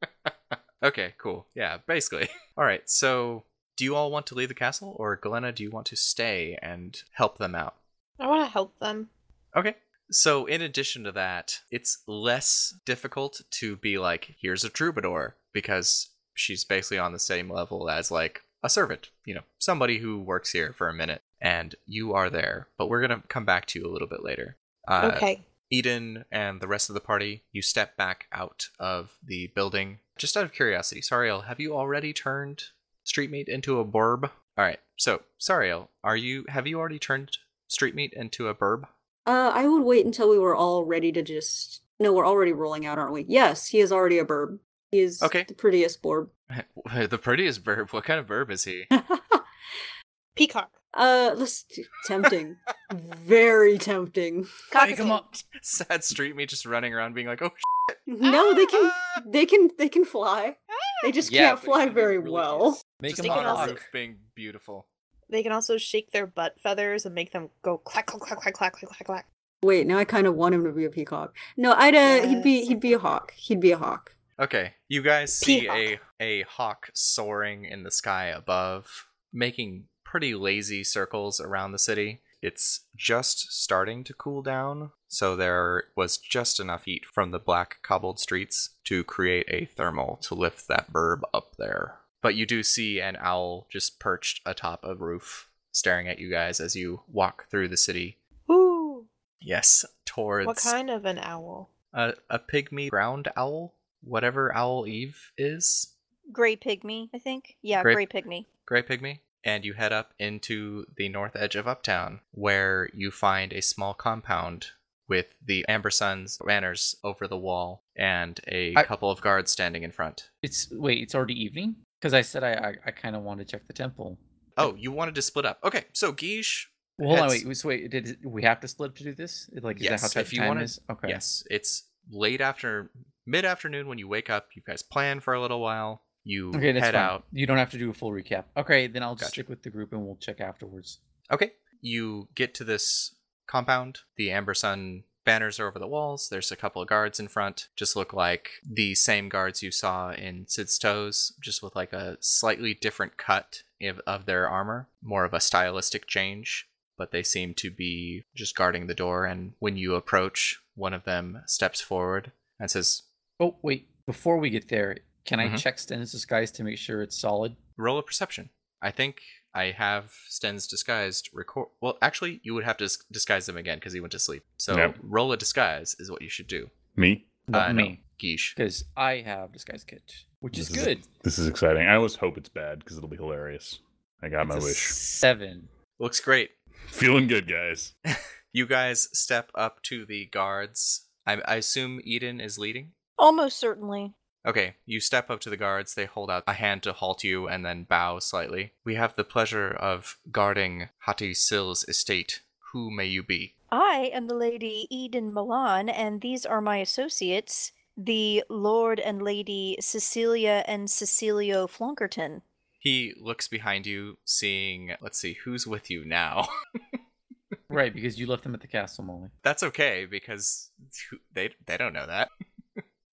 okay, cool. Yeah, basically. All right, so do you all want to leave the castle, or Glenna, do you want to stay and help them out? I want to help them. Okay. So, in addition to that, it's less difficult to be like, here's a troubadour, because she's basically on the same level as like a servant, you know, somebody who works here for a minute, and you are there. But we're going to come back to you a little bit later. Uh, okay. Eden and the rest of the party, you step back out of the building. Just out of curiosity, Sariel, have you already turned Street Meat into a burb? All right. So, Sariel, are you have you already turned Street Meat into a burb? Uh, I would wait until we were all ready to just. No, we're already rolling out, aren't we? Yes, he is already a burb. He is Okay. the prettiest burb. the prettiest burb. What kind of burb is he? Peacock. Uh, let's tempting, very tempting. Like I'm sad Street Meat just running around being like, oh. Shit. No, they ah! can, they can, they can fly. They just yeah, can't fly very really well. Make just them also- being beautiful. They can also shake their butt feathers and make them go clack clack clack clack clack clack clack. Wait, now I kind of want him to be a peacock. No, I'd uh, yes. he'd be he'd be a hawk. He'd be a hawk. Okay, you guys see Peacock. a a hawk soaring in the sky above, making pretty lazy circles around the city. It's just starting to cool down, so there was just enough heat from the black cobbled streets to create a thermal to lift that burb up there. But you do see an owl just perched atop a roof, staring at you guys as you walk through the city. Ooh. Yes, towards What kind of an owl? a, a pygmy ground owl, whatever owl Eve is. Gray pygmy, I think. Yeah, Gray- gray pygmy. Gray Pygmy, and you head up into the north edge of Uptown, where you find a small compound with the Amber Sun's banners over the wall and a I- couple of guards standing in front. It's wait, it's already evening because I said I I, I kind of wanted to check the temple. Oh, you wanted to split up. Okay, so Guiche. Well, hold on, wait, so wait, did we have to split to do this? Like, is Yes, that how if you time wanna- is? Okay. Yes, it's late after mid afternoon when you wake up. You guys plan for a little while. You Okay, head fine. out. You don't have to do a full recap. Okay, then I'll just Gotcha. stick with the group and we'll check afterwards. Okay. You get to this compound. The Amber Sun banners are over the walls. There's a couple of guards in front. Just look like the same guards you saw in Sid's Toes, just with like a slightly different cut of their armor. More of a stylistic change. But they seem to be just guarding the door. And when you approach, one of them steps forward and says, Oh wait, before we get there, can I Mhm. check Sten's disguise to make sure it's solid? Roll a perception. I think I have Sten's disguised record. Well, actually, you would have to disguise him again because he went to sleep. So Yep. roll a disguise is what you should do. Me? Not Uh, no, me, Geesh. because I have disguise kit, which is This good. This is exciting. I always hope it's bad because it'll be hilarious. I got my It's a wish. Seven. Looks great. Feeling good, guys. You guys step up to the guards. I, I assume Eden is leading. Almost certainly. Okay, you step up to the guards. They hold out a hand to halt you and then bow slightly. We have the pleasure of guarding Hati Sil's estate. Who may you be? I am the Lady Eden Milan, and these are my associates, the Lord and Lady Cecilia and Cecilio Flonkerton. He looks behind you, seeing, let's see, who's with you now? Right, because you left them at the castle, Molly. That's okay because they they don't know that.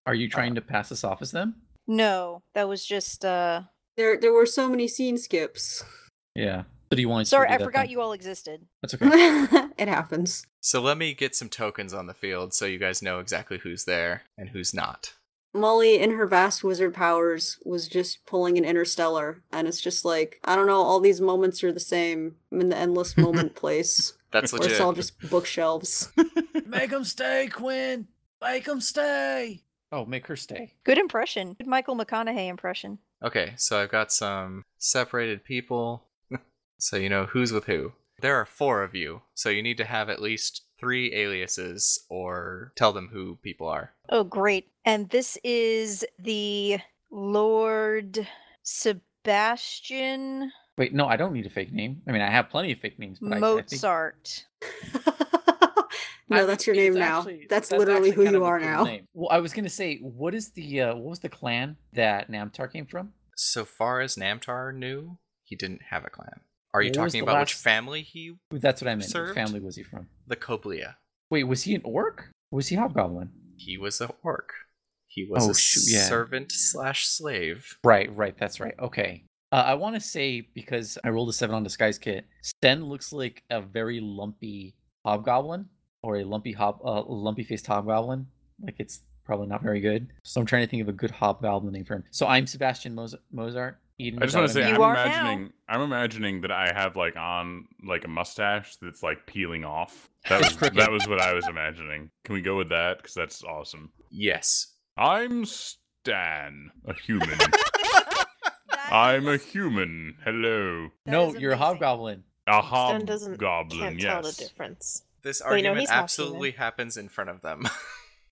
Are you trying to pass us off as them? No, that was just uh There, there were so many scene skips. Yeah. So do you want? us to sorry, I forgot then? you all existed. That's okay. it happens. So let me get some tokens on the field so you guys know exactly who's there and who's not. Molly, in her vast wizard powers, was just pulling an interstellar, and it's just like I don't know. All these moments are the same. I'm in the endless moment place, That's where it's all just bookshelves. Make them stay, Quinn. Make them stay. Oh, make her stay. Good impression. Good Michael McConaughey impression. Okay, so I've got some separated people. so you know who's with who. There are four of you, so you need to have at least three aliases or tell them who people are. Oh, great. And this is the Lord Sebastian Wait, no, I don't need a fake name. I mean, I have plenty of fake names, but I, I think Mozart. no, I- that's your it's name now. actually- That's, literally who you are now. name. Well, I was gonna say, what is the uh, what was the clan that Namtar came from? So far as Namtar knew, he didn't have a clan. Are you What talking the about which family he That's what I meant. What family was he from? the Koblia? Wait, was he an orc? Was he hobgoblin? He was an orc. He was Oh, a shoot, yeah. servant slash slave. Right, right, that's right. Okay. Uh, I want to say because I rolled a seven on disguise kit, Sten looks like a very lumpy hobgoblin or a lumpy hob, uh, lumpy faced hobgoblin. Like it's probably not very good. So I'm trying to think of a good hobgoblin name for him. So I'm Sebastian Moz- Mozart. Eden, I just want to say I You I'm are now. imagining I'm imagining that I have like on like a mustache that's like peeling off. That was crooked. that was what I was imagining. Can we go with that? Because that's awesome. Yes. I'm Stan, a human. I'm a human. Hello, that No, you're a hobgoblin. a Stan doesn't hobgoblin. can't tell the Yes. difference. This Wait, no, argument he's half absolutely happens in front of them.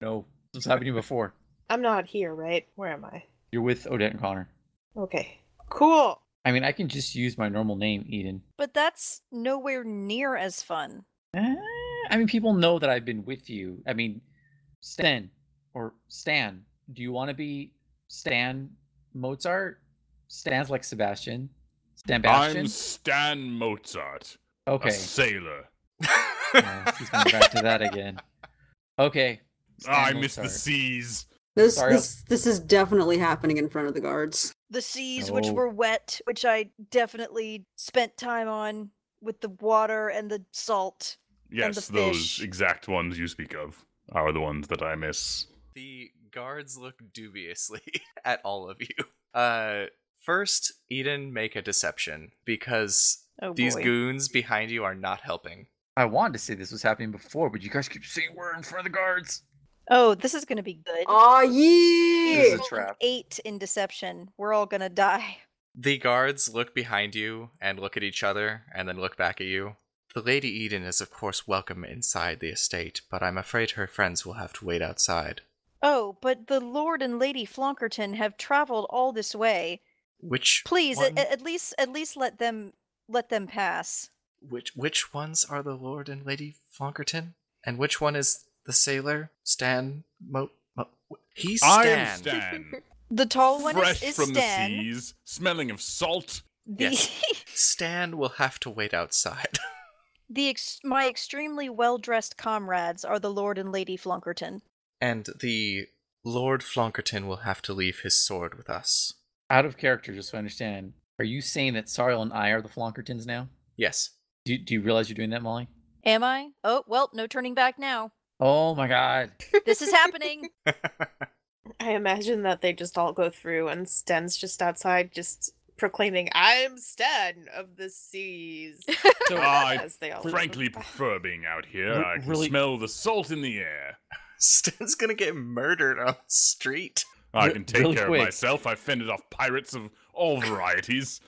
No, this happened to you before. I'm not here, right? Where am I? You're with Odette and Connor. Okay. Cool. I mean, I can just use my normal name, Eden. But that's nowhere near as fun. Eh, I mean, people know that I've been with you. I mean, Stan or Stan. Do you want to be Stan Mozart? Stan's like Sebastian. Stan Bastian. I'm Stan Mozart, a Okay. sailor. Yeah, he's going back to that again. Okay. Stan I miss the Mozart. seas. This Sorry, this this is definitely happening in front of the guards. The seas, which were wet, which I definitely spent time on with the water and the salt. Yes, the those fish. exact ones you speak of are the ones that I miss. the guards look dubiously at all of you. Uh, first, Eden, make a deception because Oh these boy. goons behind you are not helping. I wanted to say this was happening before, but you guys keep saying we're in front of the guards. oh, this is going to be good. Aw This yeah! is a trap. Eight in deception. We're all going to die. The guards look behind you and look at each other and then look back at you. The Lady Eden is, of course, welcome inside the estate, but I'm afraid her friends will have to wait outside. Oh, but the Lord and Lady Flonkerton have traveled all this way. Which Please, one- at, at least, at least let them let them pass. Which which ones are the Lord and Lady Flonkerton, and which one is the sailor Stan? Mo, Mo he's I Stan. am Stan, The tall one fresh is, is from Stan. the seas, smelling of salt. The, Yes. Stan will have to wait outside. the ex- my extremely well dressed comrades are the Lord and Lady Flonkerton. And the Lord Flonkerton will have to leave his sword with us. Out of character, just so I understand. Are you saying that Sariel and I are the Flonkertons now? Yes. Do, do you realize you're doing that, Molly? Am I? Oh, well, no turning back now. Oh my god. This is happening. I imagine that they just all go through and Sten's just outside, just proclaiming, "I'm Sten of the seas." So, I as they all frankly prefer being out here. Re- I can really- smell the salt in the air. Sten's gonna get murdered on the street. I can take really care quick. of myself. I've fended off pirates of all varieties.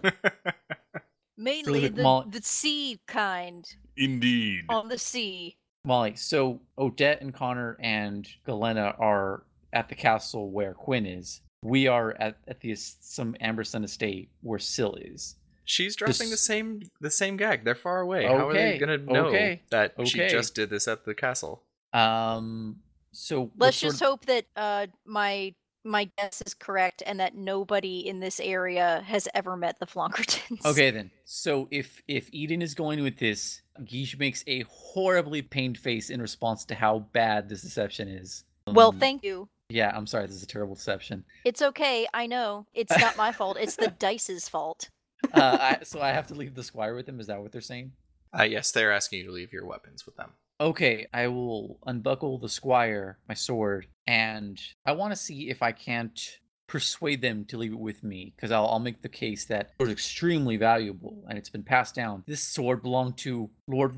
Mainly the, Molly- the sea kind Indeed. on the sea. Molly, so Odette and Connor and Galena are at the castle where Quinn is. We are at, at the some Amber Sun estate where Sil is. She's dropping the This- same the same gag. They're far away. How are they Okay, gonna know okay, that she okay. just did this at the castle? Um, so what Let's sort just of- hope that uh my my guess is correct and that nobody in this area has ever met the Flonkertons. Okay then. So if if Eden is going with this, Guiche makes a horribly pained face in response to how bad this deception is. Well, Um, thank you. Yeah, I'm sorry. This is a terrible deception. It's okay. I know. It's not my fault. It's the dice's fault. Uh, I, so I have to leave the squire with them. Is that what they're saying? Uh, yes, they're asking you to leave your weapons with them. Okay, I will unbuckle the squire, my sword, and I want to see if I can't persuade them to leave it with me, because I'll, I'll make the case that it was extremely valuable and it's been passed down. This sword belonged to Lord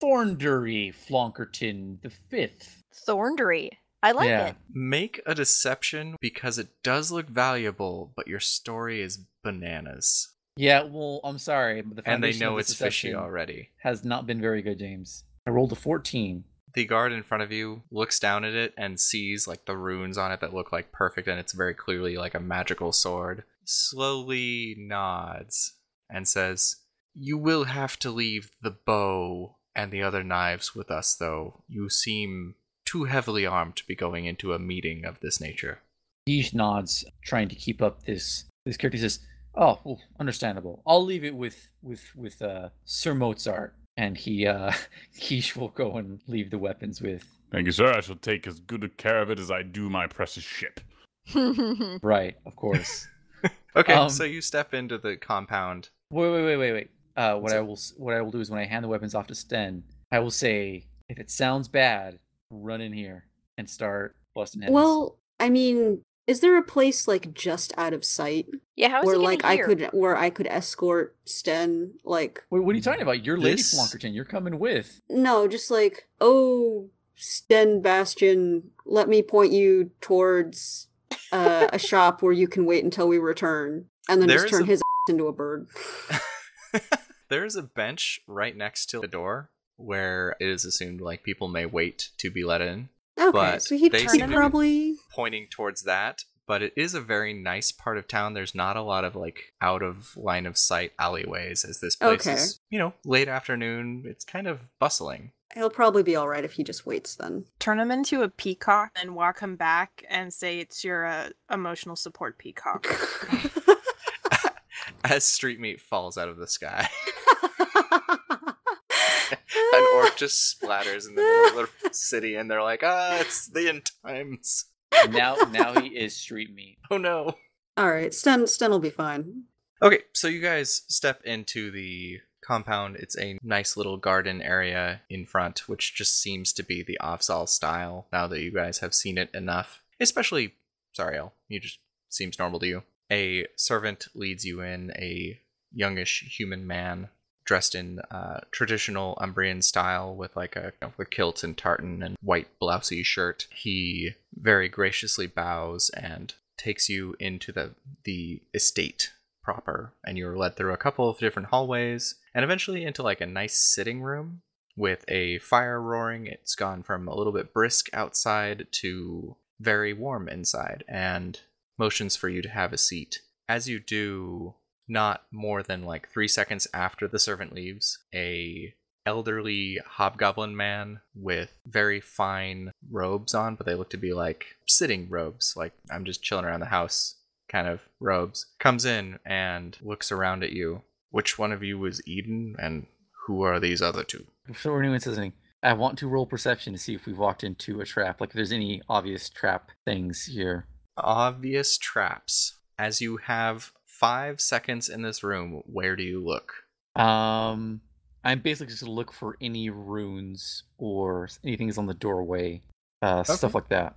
Thornbury Flonkerton the Fifth. Thornbury. I like Yeah. it. Make a deception because it does look valuable, but your story is bananas. Yeah, well, I'm sorry, but the And they know it's fishy already. Has not been very good, James. I rolled a 14. The guard in front of you looks down at it and sees like the runes on it that look like perfect and it's very clearly like a magical sword. Slowly nods and says, You will have to leave the bow and the other knives with us, though. You seem too heavily armed to be going into a meeting of this nature. He nods, trying to keep up this. This character says, "Oh, well, understandable. I'll leave it with with with uh, Sir Mozart." And he, uh, Guiche will go and leave the weapons with. Thank you, sir. I shall take as good a care of it as I do my precious ship. Right, of course. Okay, Um, so you step into the compound. wait, wait, wait, wait, wait. Uh, what So- I will s- what I will do is when I hand the weapons off to Sten, I will say, if it sounds bad, run in here and start busting heads. Well, I mean, is there a place like just out of sight yeah, how is where he like gonna I hear? could where I could escort Sten like Wait, what are you talking about? You're Lady This- Flonkerton. You're coming with. no, just like oh Sten Bastion, let me point you towards uh, a shop where you can wait until we return, and then There just turn a- his into a bird. There's a bench right next to the door where it is assumed like people may wait to be let in, Okay, But so he they he seem to be- probably pointing towards that. But it is a very nice part of town. There's not a lot of like out of line of sight alleyways as this place Okay. is, you know, late afternoon. It's kind of bustling. he'll probably be all right if he just waits then. Turn him into a peacock and walk him back and say it's your uh, emotional support peacock. As street meat falls out of the sky, an orc just splatters in the middle of the city, and they're like, "Ah, it's the end times." Now, now he is street meat. Oh no. all right, Sten Sten will be fine. Okay, so you guys step into the compound. It's a nice little garden area in front, which just seems to be the Offsal style now that you guys have seen it enough. Especially, sorry, El, you just seems normal to you. A servant leads you in, a youngish human man dressed in uh, traditional Umbrian style with like a you know, kilt and tartan and white blousey shirt. He very graciously bows and takes you into the the estate proper and you're led through a couple of different hallways and eventually into like a nice sitting room with a fire roaring it's gone from a little bit brisk outside to very warm inside and motions for you to have a seat as you do not more than like three seconds after the servant leaves a elderly hobgoblin man with very fine robes on but they look to be like sitting robes like i'm just chilling around the house kind of robes, comes in and looks around at you. Which one of you was Eden, and who are these other two? Before anyone says anything, I want to roll perception to see if we've walked into a trap. Like if there's any obvious trap things here. Obvious traps. As you have five seconds in this room, where do you look? Um, I'm basically just gonna look for any runes or anything is on the doorway, uh, stuff like that.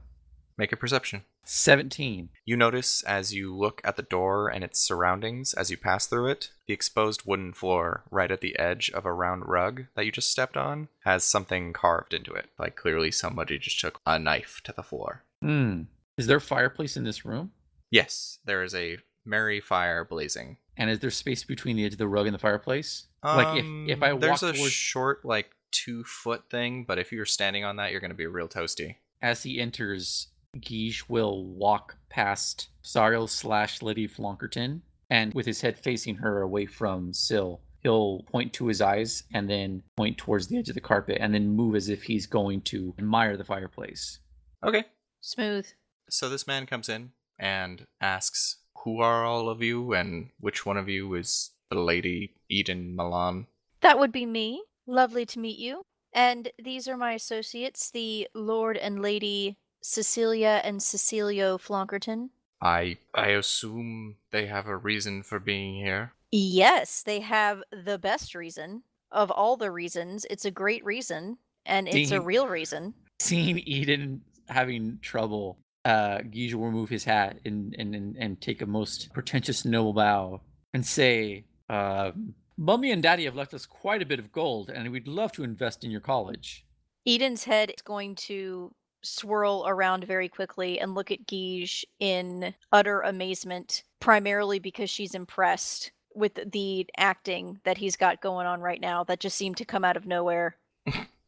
Make a perception. 17. You notice as you look at the door and its surroundings as you pass through it, the exposed wooden floor right at the edge of a round rug that you just stepped on has something carved into it. Like clearly somebody just took a knife to the floor. Hmm. Is there a fireplace in this room? Yes, there is a merry fire blazing. And is there space between the edge of the rug and the fireplace? like if, if I Um, walk there's a towards short like two foot thing, but if you're standing on that, you're gonna be real toasty. as he enters, Guige will walk past Sariel slash Lady Flonkerton, and with his head facing her away from Sil, he'll point to his eyes and then point towards the edge of the carpet and then move as if he's going to admire the fireplace. Okay. Smooth. So this man comes in and asks, "Who are all of you, and which one of you is the lady Eden Milan?" That would be me. Lovely to meet you. And these are my associates, the Lord and Lady Cecilia and Cecilio Flonkerton. I I assume they have a reason for being here. Yes, they have the best reason. Of all the reasons, it's a great reason, and it's a real reason. Seeing Eden having trouble, uh, Guige will remove his hat and, and, and, and take a most pretentious noble bow and say, uh, Mummy and Daddy have left us quite a bit of gold, and we'd love to invest in your college. Eden's head is going to swirl around very quickly and look at Guige in utter amazement, primarily because she's impressed with the acting that he's got going on right now that just seemed to come out of nowhere.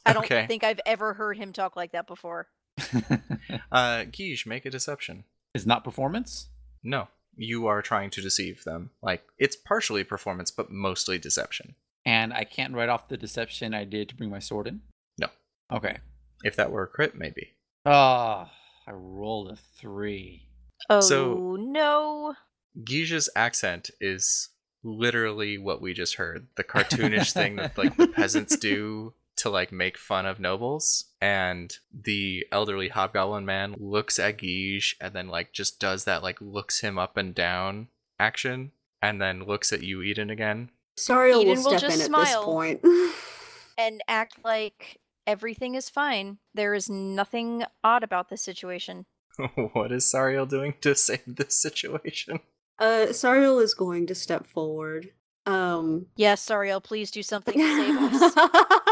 I don't Okay. think I've ever heard him talk like that before. Uh, Guige, make a deception. Is not performance? No, you are trying to deceive them. Like it's partially performance, but mostly deception. And I can't write off the deception I did to bring my sword in? No. Okay. If that were a crit, maybe. Ah, I rolled a three. Oh So- no. Guige's accent is literally what we just heard. The cartoonish thing that like the peasants do to like make fun of nobles. And the elderly hobgoblin man looks at Guige and then like just does that like looks him up and down action and then looks at you, Eden, again. Sariel will Eden will step just in at smile. this point. And act like everything is fine. There is nothing odd about this situation. what is Sariel doing to save this situation? uh, Sariel is going to step forward. Um, Yes, Sariel, please do something to save us.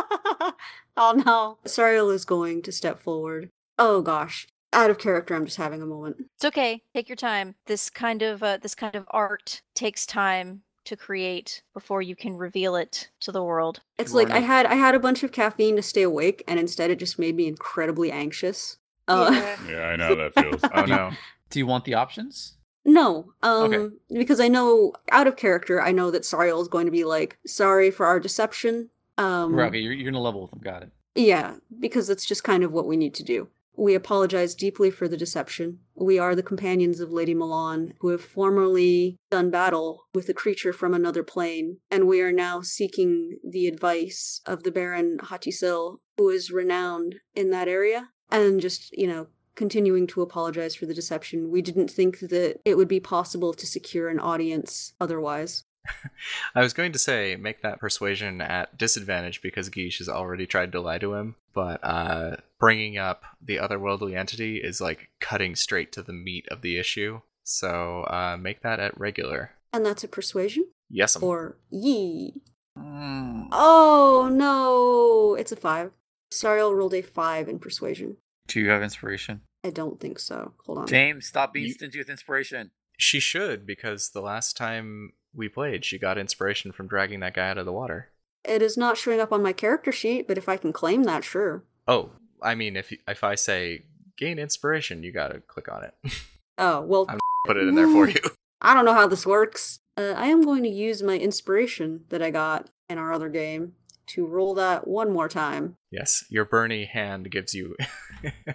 oh no. Sariel is going to step forward. Oh gosh. Out of character, I'm just having a moment. It's okay. Take your time. This kind of uh, this kind of art takes time to create before you can reveal it to the world. It's like I had I had a bunch of caffeine to stay awake, and instead it just made me incredibly anxious. Uh, Yeah, I know how that feels. Oh no. Do you want the options? No, um, Okay. because I know out of character, I know that Sariel is going to be like, "Sorry for our deception." Um, Right, okay, you're, you're gonna level with them. Got it. Yeah, because that's just kind of what we need to do. We apologize deeply for the deception. We are the companions of Lady Milan, who have formerly done battle with a creature from another plane, and we are now seeking the advice of the Baron Hati Sil, who is renowned in that area, and just, you know, continuing to apologize for the deception. We didn't think that it would be possible to secure an audience otherwise. I was going to say make that persuasion at disadvantage because Guiche has already tried to lie to him, but uh, bringing up the otherworldly entity is like cutting straight to the meat of the issue. So uh, make that at regular. And that's a persuasion? Yes, Or ye. Mm. Oh no, it's a five. Sariel rolled a five in persuasion. Do you have inspiration? I don't think so. Hold on. James, stop being You- stingy with inspiration. she should because the last time we played, she got inspiration from dragging that guy out of the water. It is not showing up on my character sheet, but if I can claim that, sure. Oh, I mean, if if I say gain inspiration, you gotta click on it. Oh well, I'm- Put it in there for you. I don't know how this works. Uh, I am going to use my inspiration that I got in our other game to roll that one more time. Yes, your Bernie hand gives you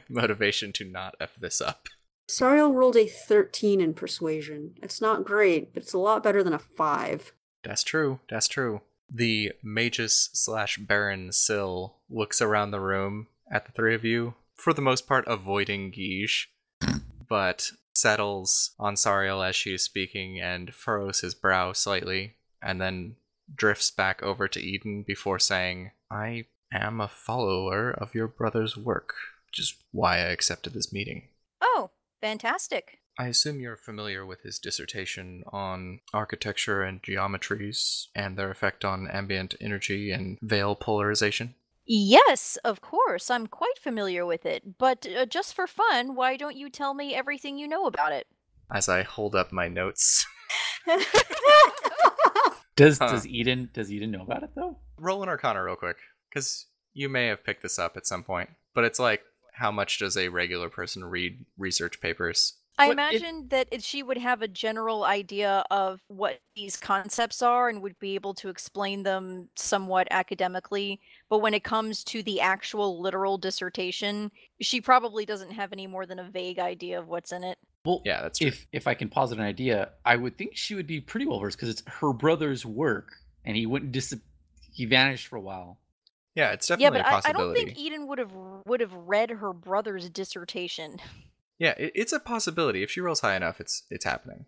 motivation to not f this up. Sariel rolled a 13 in persuasion. It's not great, but it's a lot better than a 5. That's true. That's true. The magus slash Baron Sil looks around the room at the three of you, for the most part avoiding Guige, but settles on Sariel as she is speaking and furrows his brow slightly, and then drifts back over to Eden before saying, I am a follower of your brother's work, which is why I accepted this meeting. Fantastic. I assume you're familiar with his dissertation on architecture and geometries and their effect on ambient energy and veil polarization. Yes, of course. I'm quite familiar with it. But uh, just for fun, why don't you tell me everything you know about it? As I hold up my notes, Does Huh. does Eden does Eden know about it though? roll an arcana real quick, because you may have picked this up at some point. But it's like, how much does a regular person read research papers? I What if- imagine that it, she would have a general idea of what these concepts are and would be able to explain them somewhat academically. But when it comes to the actual literal dissertation, she probably doesn't have any more than a vague idea of what's in it. Well, Yeah, that's true. if if I can posit an idea, I would think she would be pretty well versed because it's her brother's work, and he wouldn't dis he vanished for a while. Yeah, it's definitely yeah, but a I, I don't think Eden would have would have read her brother's dissertation. Yeah, it, it's a possibility. If she rolls high enough, it's it's happening.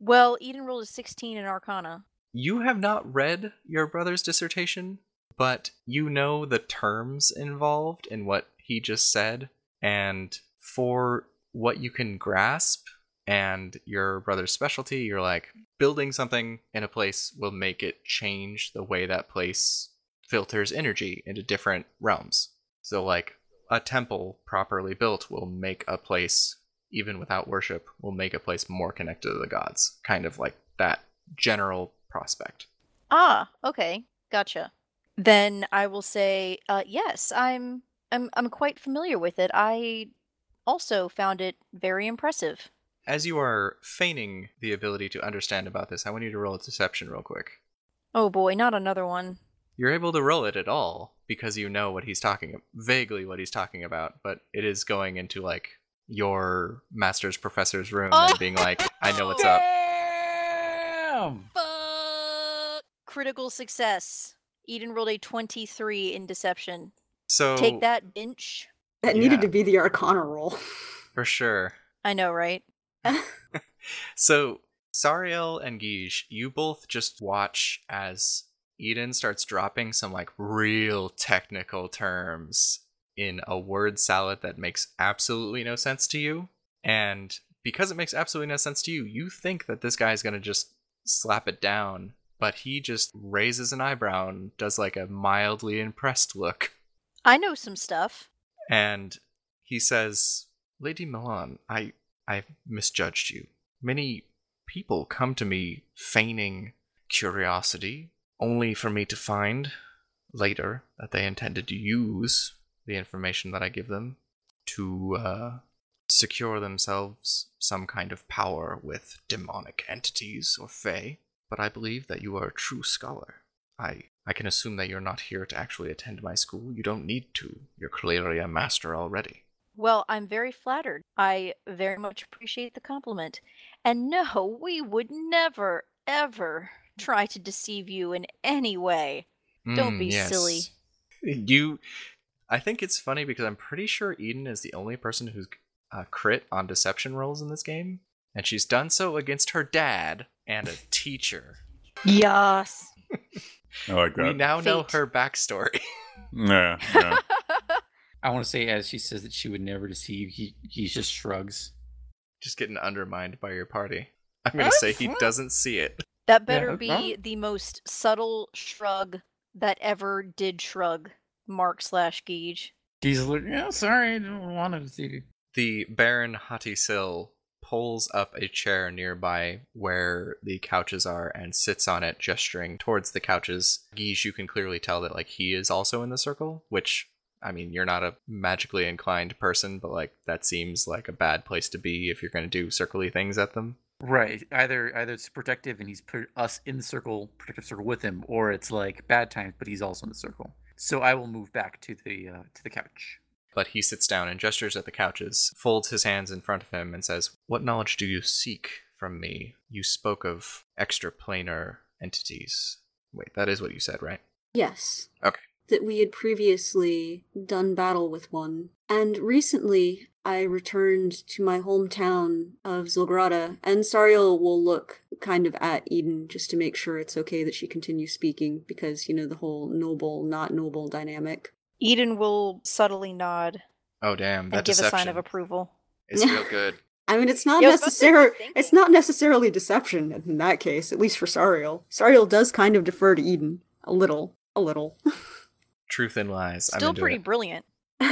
Well, Eden rolled a 16 in Arcana. You have not read your brother's dissertation, but you know the terms involved in what he just said, and for what you can grasp and your brother's specialty, you're like building something in a place will make it change the way that place filters energy into different realms. So like a temple properly built will make a place even without worship will make a place more connected to the gods. Kind of like that general prospect. Ah, okay, gotcha. Then I will say, uh, yes, I'm, I'm, I'm quite familiar with it. I also found it very impressive. As you are feigning the ability to understand about this, I want you to roll a deception real quick. Oh boy, not another one. You're able to roll it at all because you know what he's talking vaguely what he's talking about, but it is going into like your master's professor's room and being oh, like, I know what's up. Damn! Fuck! Critical success. Eden rolled a 23 in deception. So Take that, bench. that needed to be the Arcana roll. for sure. I know, right? So, Sariel and Guige, you both just watch as Eden starts dropping some like real technical terms in a word salad that makes absolutely no sense to you. And because it makes absolutely no sense to you, you think that this guy is going to just slap it down, but he just raises an eyebrow and does like a mildly impressed look. I know some stuff. and he says, "Lady Milan, I I misjudged you. Many people come to me feigning curiosity, only for me to find later that they intended to use the information that I give them to uh, secure themselves some kind of power with demonic entities or fae. But I believe that you are a true scholar. I I can assume that you're not here to actually attend my school. You don't need to. You're clearly a master already. Well, I'm very flattered. I very much appreciate the compliment. And no, we would never, ever try to deceive you in any way. Don't Mm, be silly. You, I think it's funny because I'm pretty sure Eden is the only person who's uh, crit on deception rolls in this game, and she's done so against her dad and a teacher. Yes. I like We that. now know her backstory. Yeah, yeah. I want to say as she says that she would never deceive, he he just shrugs. Just getting undermined by your party. I'm gonna say he doesn't see it. That better okay. be the most subtle shrug that ever did shrug. Mark slash Geege. He's like, yeah, sorry, I don't want to see you. The Baron Hati Sil pulls up a chair nearby where the couches are and sits on it, gesturing towards the couches. Guige, you can clearly tell that like he is also in the circle, which I mean, you're not a magically inclined person, but like that seems like a bad place to be if you're going to do circly things at them. Right. Either either it's protective and he's put us in the circle, protective circle with him, or it's like bad times, but he's also in the circle. So I will move back to the uh, to the couch. But he sits down and gestures at the couches, folds his hands in front of him, and says, What knowledge do you seek from me? You spoke of extraplanar entities. Wait, that is what you said, right? Yes. Okay. That we had previously done battle with one. And recently, I returned to my hometown of Zilgrada, and Sariel will look kind of at Eden just to make sure it's okay that she continues speaking, because, you know, the whole noble, not noble dynamic. Eden will subtly nod Oh, damn. That and give deception a sign of approval. is real good. I mean, it's not Yeah, I was about to say, necessarily it's not necessarily deception in that case, at least for Sariel. Sariel does kind of defer to Eden a little, a little. Truth and lies. I'm Still pretty it. brilliant. uh,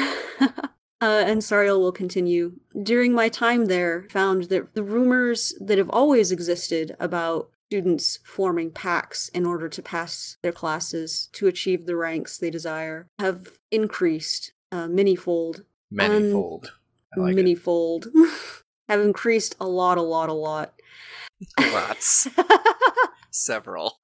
and Sariel will continue. During my time there, found that the rumors that have always existed about students forming packs in order to pass their classes to achieve the ranks they desire have increased uh, manyfold. Manyfold. Like manyfold. have increased a lot, a lot, a lot. Lots. Several.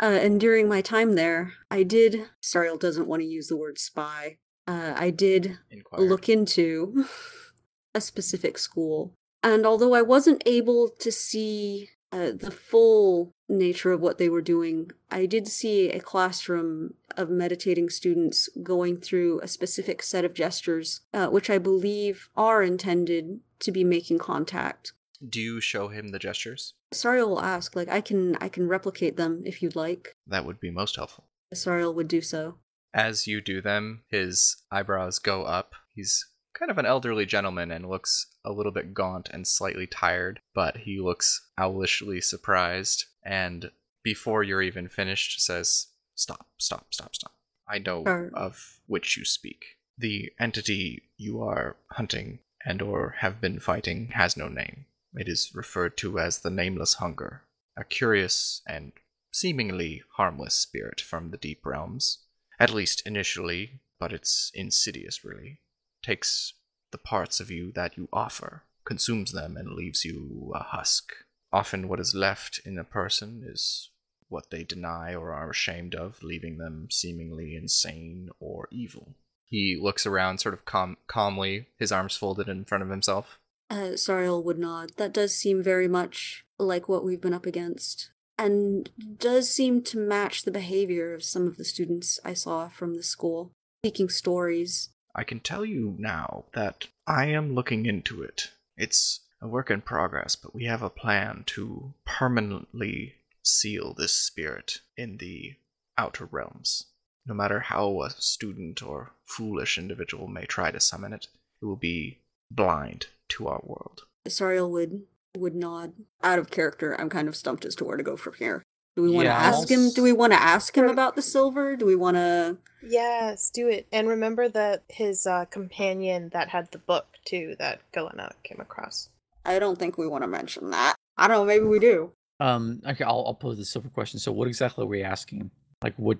Uh, and during my time there, I did. Sariel doesn't want to use the word spy. Uh, I did Inquire. look into a specific school. And although I wasn't able to see uh, the full nature of what they were doing, I did see a classroom of meditating students going through a specific set of gestures, uh, which I believe are intended to be making contact. Do you show him the gestures? Sariel will ask, like, I can, I can replicate them if you'd like. That would be most helpful. Sariel would do so. As you do them, his eyebrows go up. He's kind of an elderly gentleman and looks a little bit gaunt and slightly tired, but he looks owlishly surprised. And before you're even finished, says, Stop, stop, stop, stop. I know Sure. of which you speak. The entity you are hunting and or have been fighting has no name. It is referred to as the Nameless Hunger, a curious and seemingly harmless spirit from the deep realms. At least initially, but it's insidious, really. Takes the parts of you that you offer, consumes them, and leaves you a husk. Often, what is left in a person is what they deny or are ashamed of, leaving them seemingly insane or evil. He looks around sort of calm- calmly, his arms folded in front of himself. Uh, Sariel would nod. That does seem very much like what we've been up against. And does seem to match the behavior of some of the students I saw from the school. Speaking stories. I can tell you now that I am looking into it. It's a work in progress, but we have a plan to permanently seal this spirit in the outer realms. No matter how a student or foolish individual may try to summon it, it will be blind to our world. Sariel would would nod. Out of character, I'm kind of stumped as to where to go from here. Do we want to Yeah, ask him? Do we want to ask him about the silver? Do we want to? Yes, do it. And remember that his uh, companion that had the book too that Galena came across. I don't think we want to mention that. I don't know. Maybe we do. Um, okay, I'll, I'll pose the silver question. So, what exactly are we asking? Like, what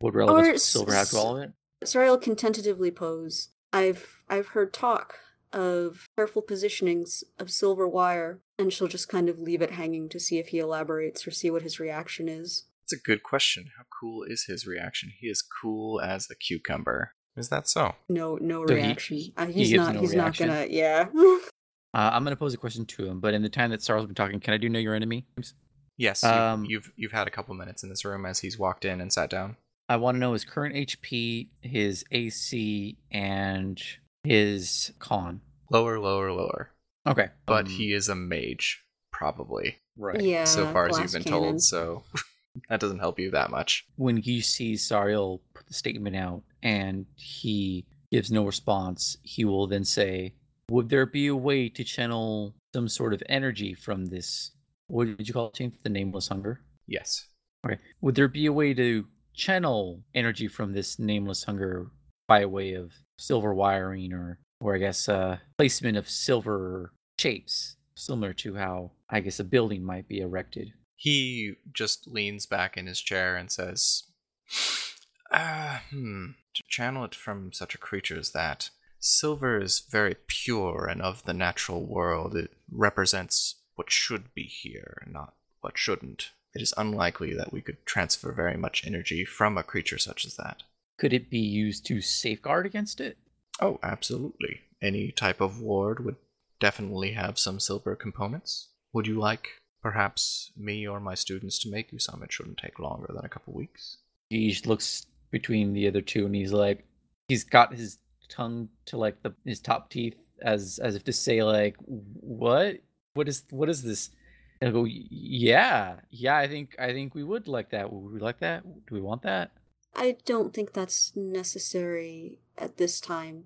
what relevance Or does silver have to all of it? Sariel can tentatively pose. I've I've heard talk of careful positionings of silver wire, and she'll just kind of leave it hanging to see if he elaborates or see what his reaction is. It's a good question. How cool is his reaction? He is cool as a cucumber. Is that so? No, no So reaction. he- uh, he's gives not. no he's reaction? not gonna. Yeah. Uh, I'm gonna pose a question to him, but in the time that Sarah's been talking, can I do know your enemy? Yes, you've, Um, you've you've had a couple minutes in this room as he's walked in and sat down. I want to know his current HP, his AC, and his con. Lower, lower, lower. Okay, But um, he is a mage, probably. right. yeah. so far as you've been cannon. told, so that doesn't help you that much. when you see Sariel put the statement out and he gives no response, he will then say, Would there be a way to channel some sort of energy from this? What did you call it, James? The nameless hunger? Yes. Okay. Would there be a way to channel energy from this nameless hunger by way of silver wiring or, or I guess, uh, placement of silver shapes, similar to how I guess a building might be erected? He just leans back in his chair and says, uh, hmm, to channel it from such a creature as that. Silver is very pure and of the natural world. It represents what should be here, not what shouldn't. It is unlikely that we could transfer very much energy from a creature such as that. Could it be used to safeguard against it? Oh, absolutely. Any type of ward would definitely have some silver components. Would you like, perhaps, me or my students to make you some? It shouldn't take longer than a couple weeks. he looks between the other two and he's like he's got his tongue to like the his top teeth as as if to say like what what is what is this and I go yeah yeah i think i think we would like that would we like that do we want that I don't think that's necessary at this time.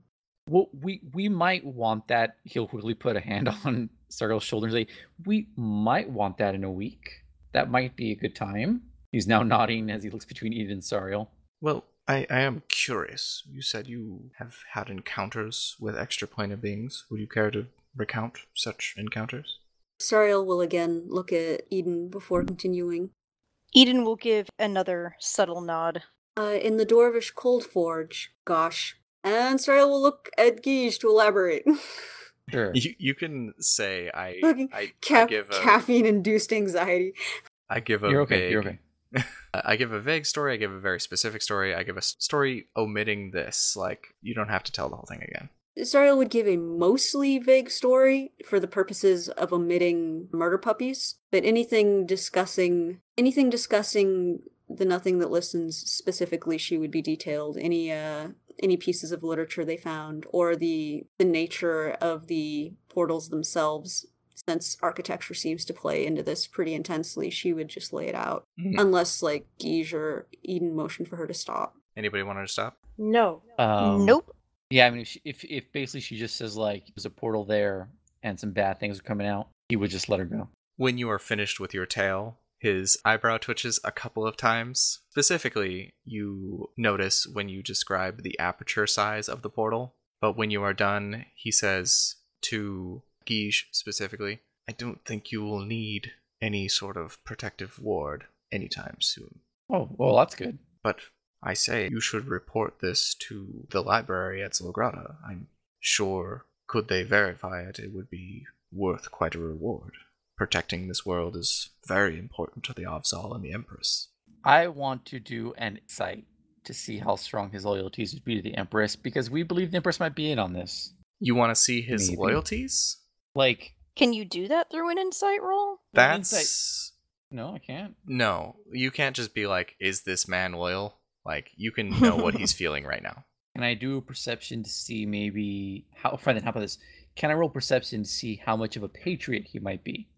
Well, we we might want that. He'll quickly put a hand on Sariel's shoulder and say, "We might want that in a week. That might be a good time." He's now nodding as he looks between Eden and Sariel. Well, I, I am curious. You said you have had encounters with extraplanar beings. Would you care to recount such encounters? Sariel will again look at Eden before continuing. Eden will give another subtle nod. Uh, in the Dwarvish Cold Forge, gosh. And Sariel will look at Guige to elaborate. Sure. You, you can say I Fucking I, I give a caffeine induced anxiety. I give a You're okay. vague You're okay. I give a vague story. I give a very specific story. I give a story omitting this. Like you don't have to tell the whole thing again. Sariel would give a mostly vague story for the purposes of omitting murder puppies, but anything discussing anything discussing the nothing that listens specifically she would be detailed. Any uh any pieces of literature they found or the the nature of the portals themselves since architecture seems to play into this pretty intensely, she would just lay it out. Mhm. Unless like Guige or Eden motioned for her to stop. Anybody want her to stop? No. Um, nope. Yeah, I mean, if, she, if if basically she just says like there's a portal there and some bad things are coming out, he would just let her go. When you are finished with your tale, his eyebrow twitches a couple of times. Specifically, you notice when you describe the aperture size of the portal. But when you are done, he says to Guige specifically, I don't think you will need any sort of protective ward anytime soon. Oh, well, that's good. But I say you should report this to the library at Zolgrata. I'm sure, could they verify it, it would be worth quite a reward. Protecting this world is very important to the Avzal and the Empress. I want to do an insight to see how strong his loyalties would be to the Empress because we believe the Empress might be in on this. You want to see his Maybe. loyalties? Like, Can you do that through an insight roll? Well, That's. no, I can't. No, you can't just be like, is this man loyal? Like, you can know what he's feeling right now. Can I do a perception to see maybe how? Fine, then how about this? Can I roll perception to see how much of a patriot he might be?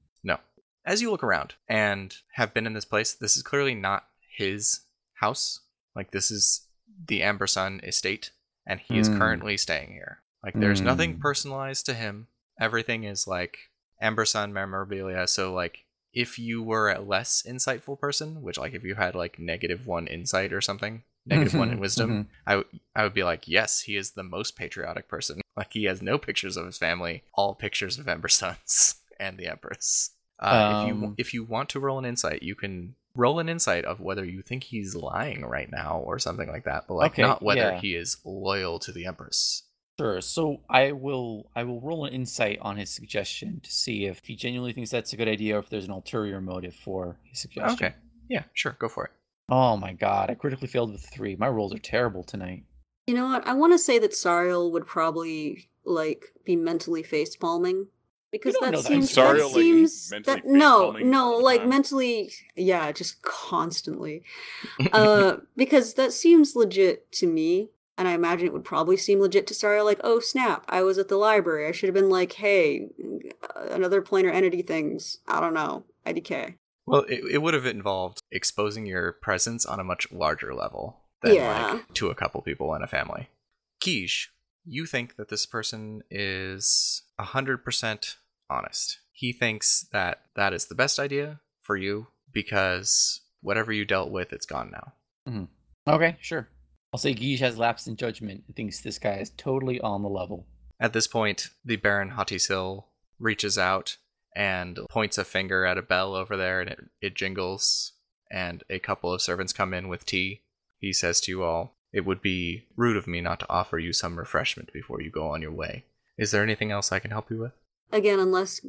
As you look around and have been in this place, this is clearly not his house. Like this is the Amber Sun estate, and he is Mm. currently staying here. Like there's nothing Mm. personalized to him. Everything is like Amber Sun memorabilia. So like if you were a less insightful person, which like if you had like negative one insight or something, negative one in Mhm, wisdom, I w- I would be like, yes, he is the most patriotic person. Like he has no pictures of his family, all pictures of Amber Suns and the Empress. Uh, if you Um, if you want to roll an insight, you can roll an insight of whether you think he's lying right now or something like that, but like Okay, not whether yeah. he is loyal to the Empress. Sure. So I will I will roll an insight on his suggestion to see if he genuinely thinks that's a good idea or if there's an ulterior motive for his suggestion. Okay, yeah, sure, go for it. Oh my god, I critically failed with three. My rolls are terrible tonight. You know what? I want to say that Sariel would probably like be mentally face palming because don't that that. seems Sariel, that like, seems that no no like mentally yeah just constantly uh because that seems legit to me and I imagine it would probably seem legit to Sariel like oh snap I was at the library I should have been like hey uh, another planar entity things I don't know IDK Well, it, it would have involved exposing your presence on a much larger level than Yeah. like to a couple people and a family. Guige, you think that this person is 100% honest. He thinks that that is the best idea for you because whatever you dealt with, it's gone now. Mm-hmm. Okay, sure. I'll say Guige has lapsed in judgment and thinks this guy is totally on the level. At this point, the Baron Hati Sil reaches out and points a finger at a bell over there, and it, it jingles. And a couple of servants come in with tea. He says to you all, It would be rude of me not to offer you some refreshment before you go on your way. Is there anything else I can help you with? Again, unless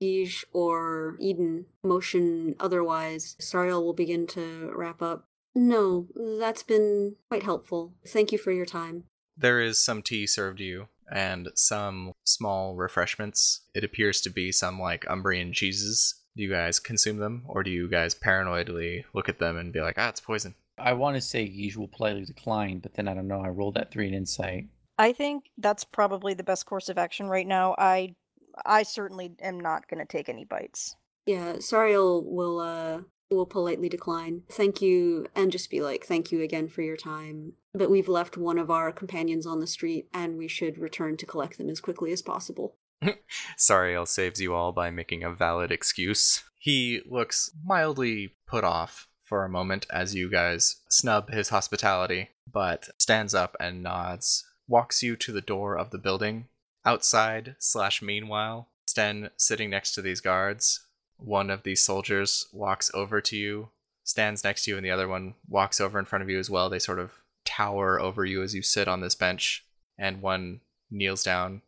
Guige or Eden motion otherwise, Sariel will begin to wrap up. No, that's been quite helpful. Thank you for your time. There is some tea served you and some small refreshments. It appears to be some like Umbrian cheeses. Do you guys consume them, or do you guys paranoidly look at them and be like, ah, it's poison? I want to say Guige will politely decline, but then I don't know. I rolled that three in insight. I think that's probably the best course of action right now. I I certainly am not going to take any bites. Yeah, Sariel will uh will politely decline. Thank you, and just be like, thank you again for your time. But we've left one of our companions on the street, and we should return to collect them as quickly as possible. Sariel saves you all by making a valid excuse. He looks mildly put off for a moment as you guys snub his hospitality, but stands up and nods, walks you to the door of the building. Outside, slash meanwhile, Sten sitting next to these guards. One of these soldiers walks over to you, stands next to you, and the other one walks over in front of you as well. They sort of tower over you as you sit on this bench, and one kneels down.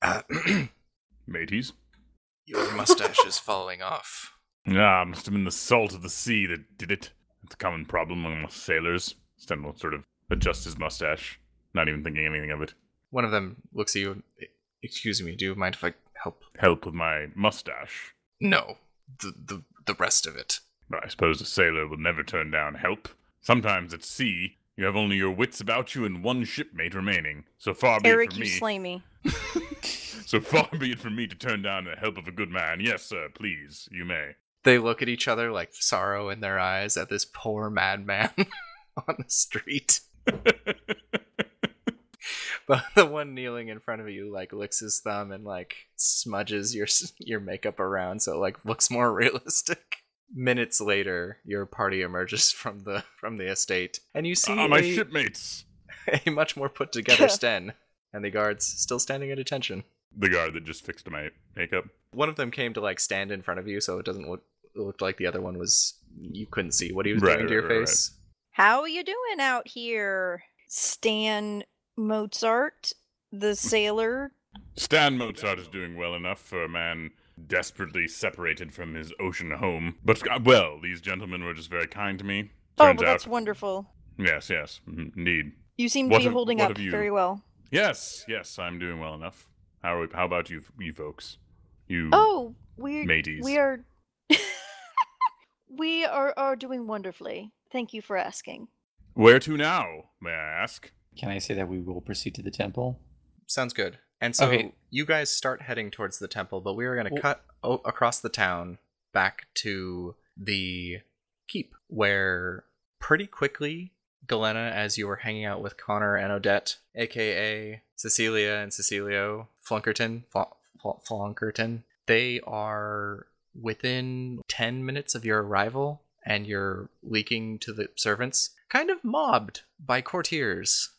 Uh, Mateys? Your mustache is falling off. Ah, must have been the salt of the sea that did it. It's a common problem among sailors. Sten will sort of adjust his mustache, not even thinking anything of it. One of them looks at you. Excuse me, do you mind if I help? Help with my mustache. No, the the the rest of it. But I suppose a sailor will never turn down help. Sometimes at sea, you have only your wits about you and one shipmate remaining. So far be Eric, it from you slay me. so far be it from me to turn down the help of a good man. Yes, sir, please, you may. They look at each other like sorrow in their eyes at this poor madman on the street. But the one kneeling in front of you like licks his thumb and like smudges your your makeup around so it like looks more realistic. Minutes later, your party emerges from the from the estate, and you see Ah, my a, shipmates. a much more put together Sten, and the guards still standing at attention. The guard that just fixed my makeup. One of them came to like stand in front of you, so it doesn't look it looked like the other one was you couldn't see what he was Right, doing to your right, right, right. face. How are you doing out here, Stan Mozart, the sailor? Stan Mozart is doing well enough for a man desperately separated from his ocean home. But, uh, well, these gentlemen were just very kind to me. Oh, well, that's out. wonderfwhat. Yes, yes, indeed. You seem to What be have- holding up very well. Yes, yes, I'm doing well enough. How, are we, how about you, you folks? You Oh, we're mateys. we are we are are doing wonderfully. Thank you for asking. Where to now, may I ask? Can I say that we will proceed to the temple? Sounds good. And so Okay. you guys start heading towards the temple, but we are going to Well- cut o- across the town back to the keep, where pretty quickly, Galena, as you were hanging out with Connor and Odette, aka Cecilia and Cecilio Flunkerton, Fl- Fl- Flunkerton, they are within 10 minutes of your arrival and you're leaking to the servants, kind of mobbed by courtiers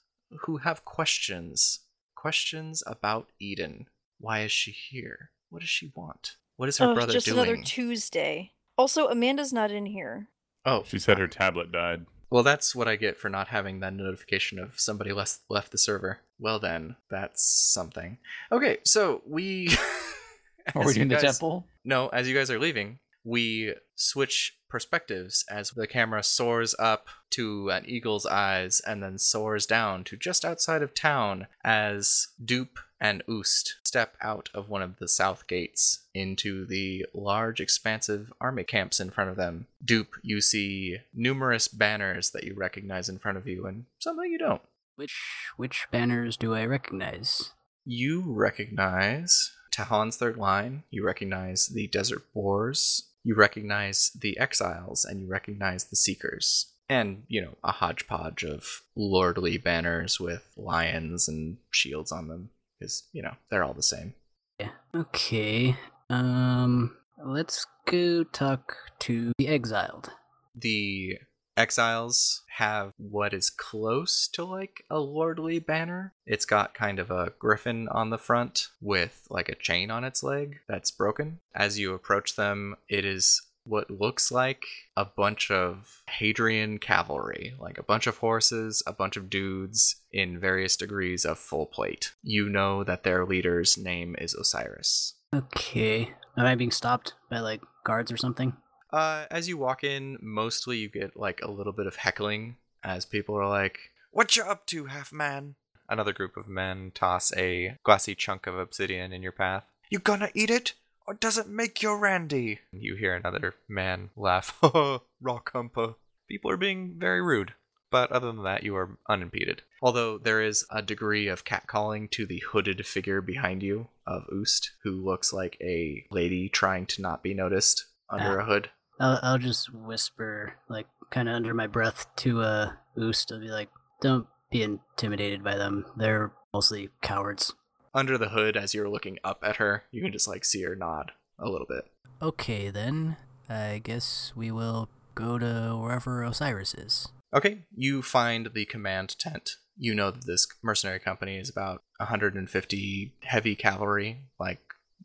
who have questions. Questions about Eden. Why is she here? What does she want? What is her oh, brother just doing? another Tuesday. Also, Amanda's not in here. oh, She said her tablet died. well, that's what I get for not having that notification of somebody left left the server. Well, then, that's something. Okay, so we. Are we you doing the temple? No, as you guys are leaving, we switch perspectives as the camera soars up to an eagle's eyes and then soars down to just outside of town as Dupe and Oost step out of one of the south gates into the large, expansive army camps in front of them. Dupe, you see numerous banners that you recognize in front of you and some that you don't. Which which banners do I recognize? You recognize Tahan's third line. You recognize the Desert Boars. You recognize the Exiles, and you recognize the Seekers. And, you know, a hodgepodge of lordly banners with lions and shields on them. Because, you know, they're all the same. Yeah. Okay. Um let's go talk to the exiled. The Exiles have what is close to like a lordly banner. It's got kind of a griffin on the front with like a chain on its leg that's broken. As you approach them, it is what looks like a bunch of Hadrian cavalry, like a bunch of horses, a bunch of dudes in various degrees of full plate. You know that their leader's name is Osiris. Okay. Am I being stopped by like guards or something? Uh, as you walk in, mostly you get like a little bit of heckling as people are like, "What you up to, half man?" Another group of men toss a glassy chunk of obsidian in your path. You gonna eat it, or does it make you randy? You hear another man laugh. Rock humpa. People are being very rude. But other than that, you are unimpeded. Although there is a degree of catcalling to the hooded figure behind you of Oost, who looks like a lady trying to not be noticed under Ah. a hood. I'll, I'll just whisper, like, kind of under my breath to uh, Oost. I'll be like, don't be intimidated by them. They're mostly cowards. Under the hood, as you're looking up at her, you can just like see her nod a little bit. Okay, then. I guess we will go to wherever Osiris is. Okay, you find the command tent. You know that this mercenary company is about 150 heavy cavalry. Like,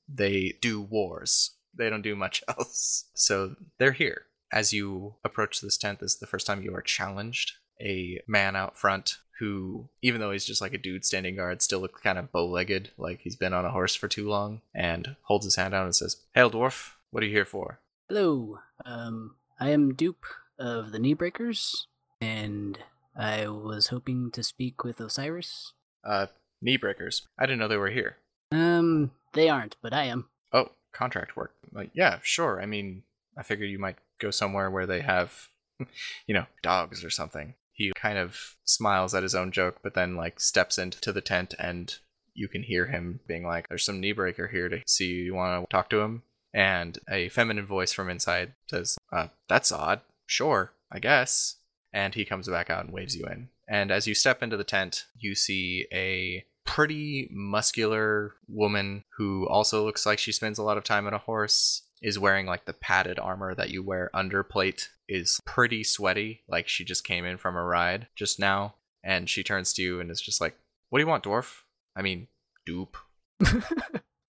they do wars. They don't do much else. So they're here. As you approach this tent, this is the first time you are challenged. A man out front who, even though he's just like a dude standing guard, still looks kind of bow legged, like he's been on a horse for too long, and holds his hand out and says, Hail, dwarf, what are you here for? Hello. Um, I am Dupe of the Knee Breakers, and I was hoping to speak with Osiris. Uh, knee breakers. I didn't know they were here. Um, they aren't, but I am. Oh, contract work. Like, yeah, sure. I mean, I figured you might go somewhere where they have, you know, dogs or something. He kind of smiles at his own joke, but then like steps into the tent and you can hear him being like, "There's some knee breaker here to see you. You want to talk to him?" And a feminine voice from inside says, uh, "That's odd. Sure, I guess." And he comes back out and waves you in. And as you step into the tent, you see a pretty muscular woman who also looks like she spends a lot of time on a horse is wearing like the padded armor that you wear under plate is pretty sweaty like she just came in from a ride just now and she turns to you and is just like what do you want dwarf i mean dupe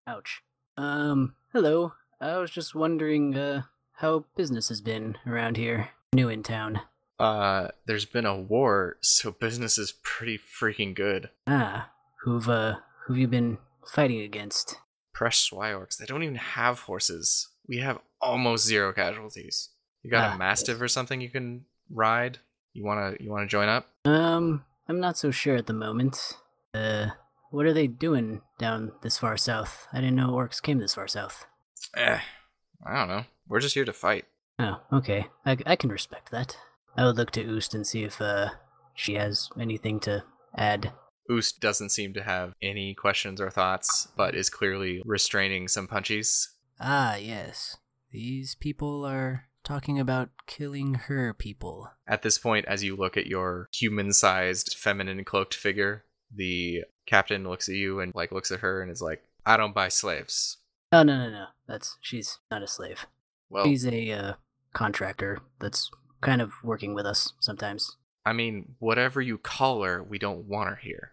Ouch. Um, hello. I was just wondering, uh, how business has been around here. New in town. uh there's been a war so business is pretty freaking good Ah, who've, uh, who've you been fighting against? Fresh Swyorks, they don't even have horses. We have almost zero casualties. You got Ah, a mastiff or something you can ride? You wanna you wanna join up? Um, I'm not so sure at the moment. Uh, what are they doing down this far south? I didn't know orcs came this far south. Eh, I don't know. We're just here to fight. Oh, okay. I, I can respect that. I would look to Oost and see if, uh, she has anything to add. Oost doesn't seem to have any questions or thoughts, but is clearly restraining some punchies. Ah, yes. These people are talking about killing her people. At this point, as you look at your human-sized, feminine cloaked figure, the captain looks at you and like looks at her and is like, "I don't buy slaves." Oh, no, no, no. That's, she's not a slave. Well, She's a, uh, contractor that's kind of working with us sometimes. I mean, whatever you call her, we don't want her here.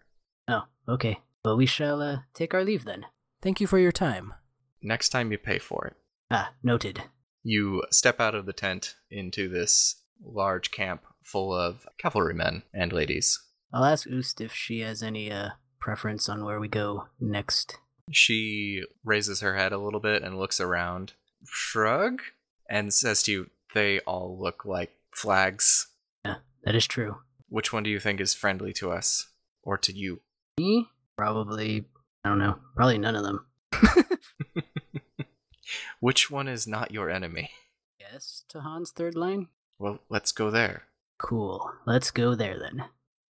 Okay. Well, we shall, uh, take our leave then. Thank you for your time. Next time you pay for it. Ah, noted. You step out of the tent into this large camp full of cavalrymen and ladies. I'll ask Oost if she has any, uh, preference on where we go next. She raises her head a little bit and looks around, shrug, and says to you, They all look like flags. Yeah, that is true. Which one do you think is friendly to us? Or to you? Me? Probably, I don't know, probably none of them. Which one is not your enemy? Yes, Tahan's third line? Well, let's go there. Cool. Let's go there then.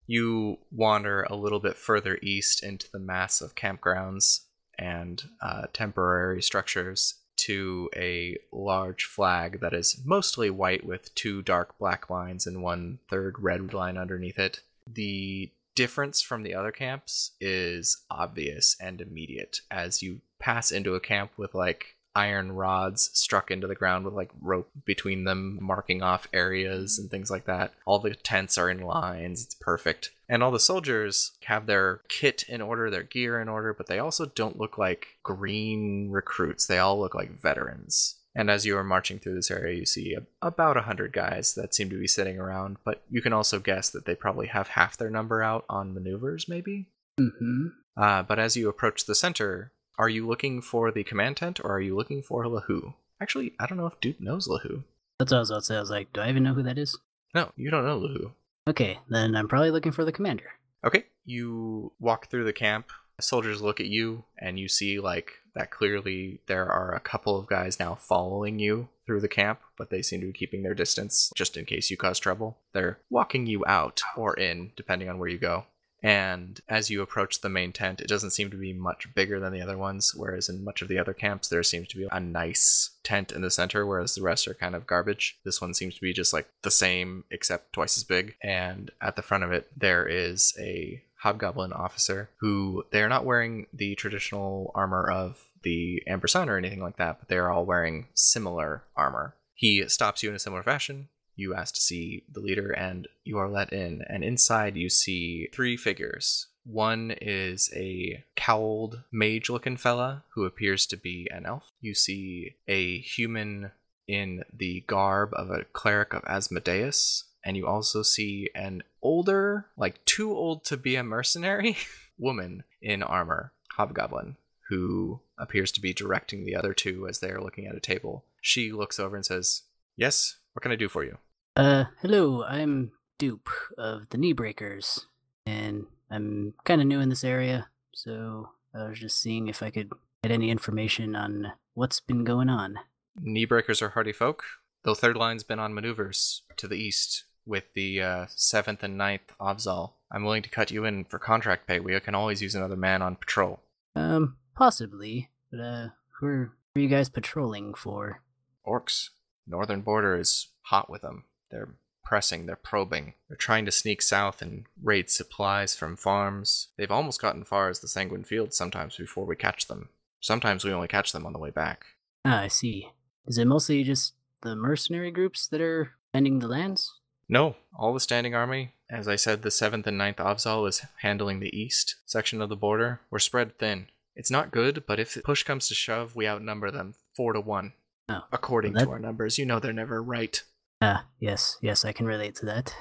You wander a little bit further east into the mass of campgrounds and uh, temporary structures to a large flag that is mostly white with two dark black lines and one third red line underneath it. The difference from the other camps is obvious and immediate. As you pass into a camp with like iron rods struck into the ground with like rope between them marking off areas and things like that all the tents are in lines it's perfect. And all the soldiers have their kit in order their gear in order but they also don't look like green recruits. They all look like veterans and as you are marching through this area you see a, about a hundred guys that seem to be sitting around but you can also guess that they probably have half their number out on maneuvers maybe Mm-hmm. uh, but as you approach the center, are you looking for the command tent or are you looking for Lahu? Actually, I don't know if Dupe knows Lahu. That's what I was about to say. I was like, do I even know who that is? No, you don't know Lahu. Okay, then I'm probably looking for the commander. Okay, you walk through the camp. Soldiers look at you, and you see like that clearly there are a couple of guys now following you through the camp, but they seem to be keeping their distance just in case you cause trouble. They're walking you out or in, depending on where you go. And as you approach the main tent, it doesn't seem to be much bigger than the other ones, whereas in much of the other camps, there seems to be a nice tent in the center, whereas the rest are kind of garbage. This one seems to be just like the same, except twice as big. And at the front of it, there is a hobgoblin officer who they're not wearing the traditional armor of the Amber Sun or anything like that, but they're all wearing similar armor. He stops you in a similar fashion. You ask to see the leader, and you are let in. And inside, you see three figures. One is a cowled mage looking fella who appears to be an elf. You see a human in the garb of a cleric of Asmodeus. And you also see an older, like too old to be a mercenary, woman in armor, hobgoblin, who appears to be directing the other two as they are looking at a table. She looks over and says, Yes, what can I do for you? Uh, hello, I'm Dupe of the Knee Breakers, and I'm kind of new in this area, so I was just seeing if I could get any information on what's been going on. Knee breakers are hardy folk. The third line's been on maneuvers to the east with the uh, seventh and ninth Avzal. I'm willing to cut you in for contract pay. We can always use another man on patrol. Um, possibly, but uh, who are, who are you guys patrolling for? Orcs. Northern border is hot with them. They're pressing, they're probing. They're trying to sneak south and raid supplies from farms. They've almost gotten far as the Sanguine Fields sometimes before we catch them. Sometimes we only catch them on the way back. Ah, I see. Is it mostly just the mercenary groups that are ending the lands? No, all the standing army, as I said, the 7th and 9th Avzal is handling the east section of the border. We're spread thin. It's not good, but if push comes to shove, we outnumber them 4 to 1. Oh, According well, to our numbers, you know they're never right. Ah, yes, yes, I can relate to that.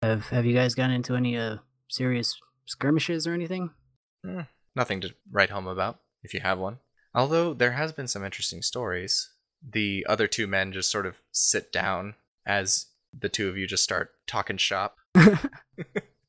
Have Have you guys gotten into any uh serious skirmishes or anything? Eh, nothing to write home about, if you have one. Although there has been some interesting stories. The other two men just sort of sit down as the two of you just start talking shop.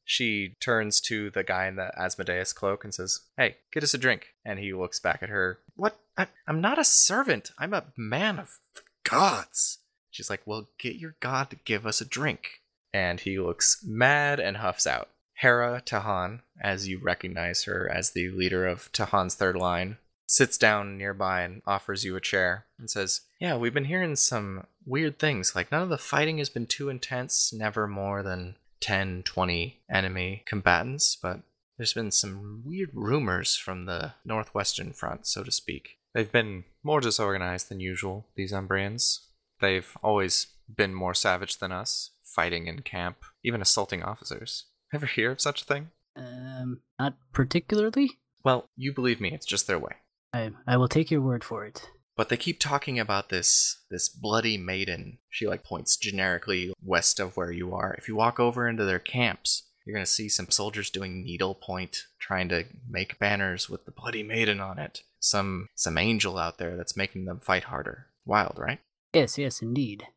She turns to the guy in the Asmodeus cloak and says, Hey, get us a drink. And he looks back at her. What? I, I'm not a servant. I'm a man of the gods. She's like, Well, get your god to give us a drink. And he looks mad and huffs out. Hera Tahan, as you recognize her as the leader of Tahan's third line, sits down nearby and offers you a chair and says, Yeah, we've been hearing some weird things. Like, none of the fighting has been too intense, never more than 10, 20 enemy combatants, but there's been some weird rumors from the northwestern front, so to speak. They've been more disorganized than usual, these Umbrians. They've always been more savage than us, fighting in camp, even assaulting officers. Ever hear of such a thing? Um, not particularly. Well, you believe me, it's just their way. I I will take your word for it. But they keep talking about this this bloody maiden. She like points generically west of where you are. If you walk over into their camps, you're gonna see some soldiers doing needlepoint, trying to make banners with the bloody maiden on it. Some some angel out there that's making them fight harder. Wild, right? Yes, yes, indeed.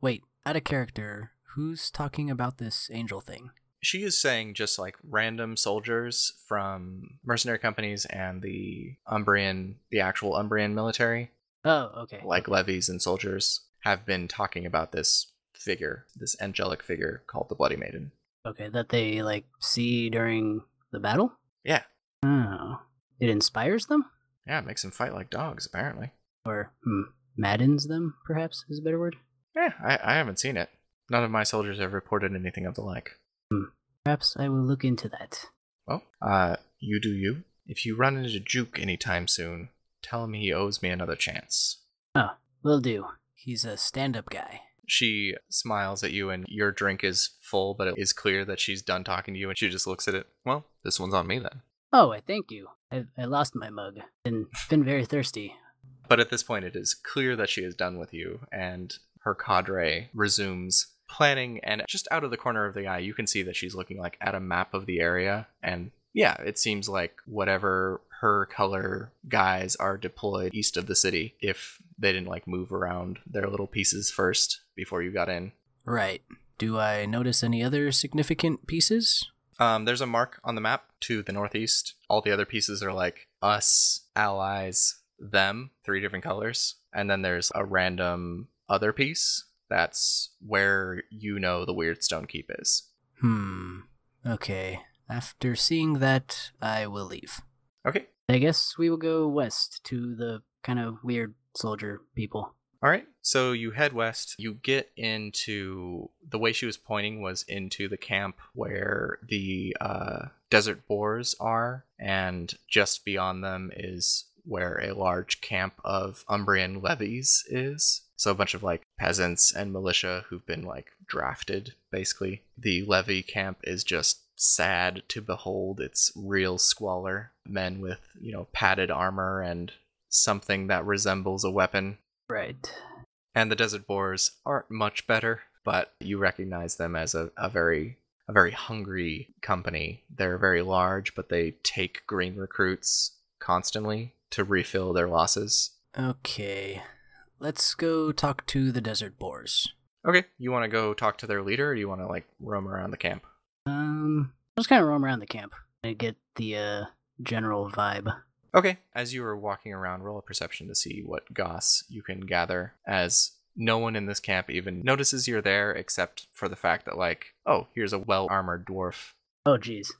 Wait, out of character, who's talking about this angel thing? She is saying just like random soldiers from mercenary companies and the Umbrian, the actual Umbrian military, Oh, okay. like levies and soldiers, have been talking about this figure, this angelic figure called the Bloody Maiden. Okay, that they like see during the battle. Yeah, Oh, it inspires them, yeah, it makes them fight like dogs, apparently. or hmm, maddens them, perhaps is a better word. Yeah, I, I haven't seen it. None of my soldiers have reported anything of the like. Perhaps I will look into that. Well, uh, you do you. If you run into Juke anytime soon, tell him he owes me another chance. Oh, will do. He's a stand up guy. She smiles at you, and your drink is full, but it is clear that she's done talking to you, and she just looks at it. Well, this one's on me then. Oh, I thank you. I I lost my mug. and been very thirsty. But at this point, it is clear that she is done with you, and her cadre resumes planning. And just out of the corner of the eye, you can see that she's looking like at a map of the area. And yeah, it seems like whatever her color guys are deployed east of the city, if they didn't like move around their little pieces first before you got in. Right. Do I notice any other significant pieces? Um, there's a mark on the map to the northeast. All the other pieces are like us, allies, them, three different colors. And then there's a random other piece that's where you know the Weird Stone Keep is. Hmm. Okay. After seeing that, I will leave. Okay. I guess we will go west to the kind of weird soldier people. All right. So you head west. You get into the way she was pointing was into the camp where the uh, desert boars are, and just beyond them is where a large camp of Umbrian levies is. So a bunch of like peasants and militia who've been like drafted, basically. The levy camp is just sad to behold. It's real squalor. Men with, you know, padded armor and something that resembles a weapon. Right. and the desert boars aren't much better but you recognize them as a, a very a very hungry company. They're very large but they take green recruits constantly to refill their losses. Okay, let's go talk to the desert boars. okay you want to go talk to their leader or do you want to like roam around the camp? Um, let's kind of roam around the camp and get the uh, general vibe. okay as you are walking around roll a perception to see what goss you can gather as no one in this camp even notices you're there except for the fact that like oh here's a well armored dwarf Oh, geez.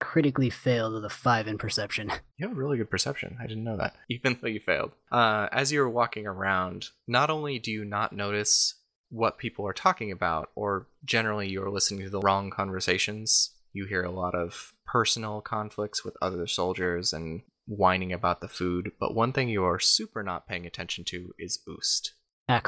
Critically failed with a five in perception. You have a really good perception. I didn't know that, even though you failed. Uh, as you're walking around, not only do you not notice what people are talking about, or generally you're listening to the wrong conversations, you hear a lot of personal conflicts with other soldiers and whining about the food. But one thing you are super not paying attention to is Oost. Ah,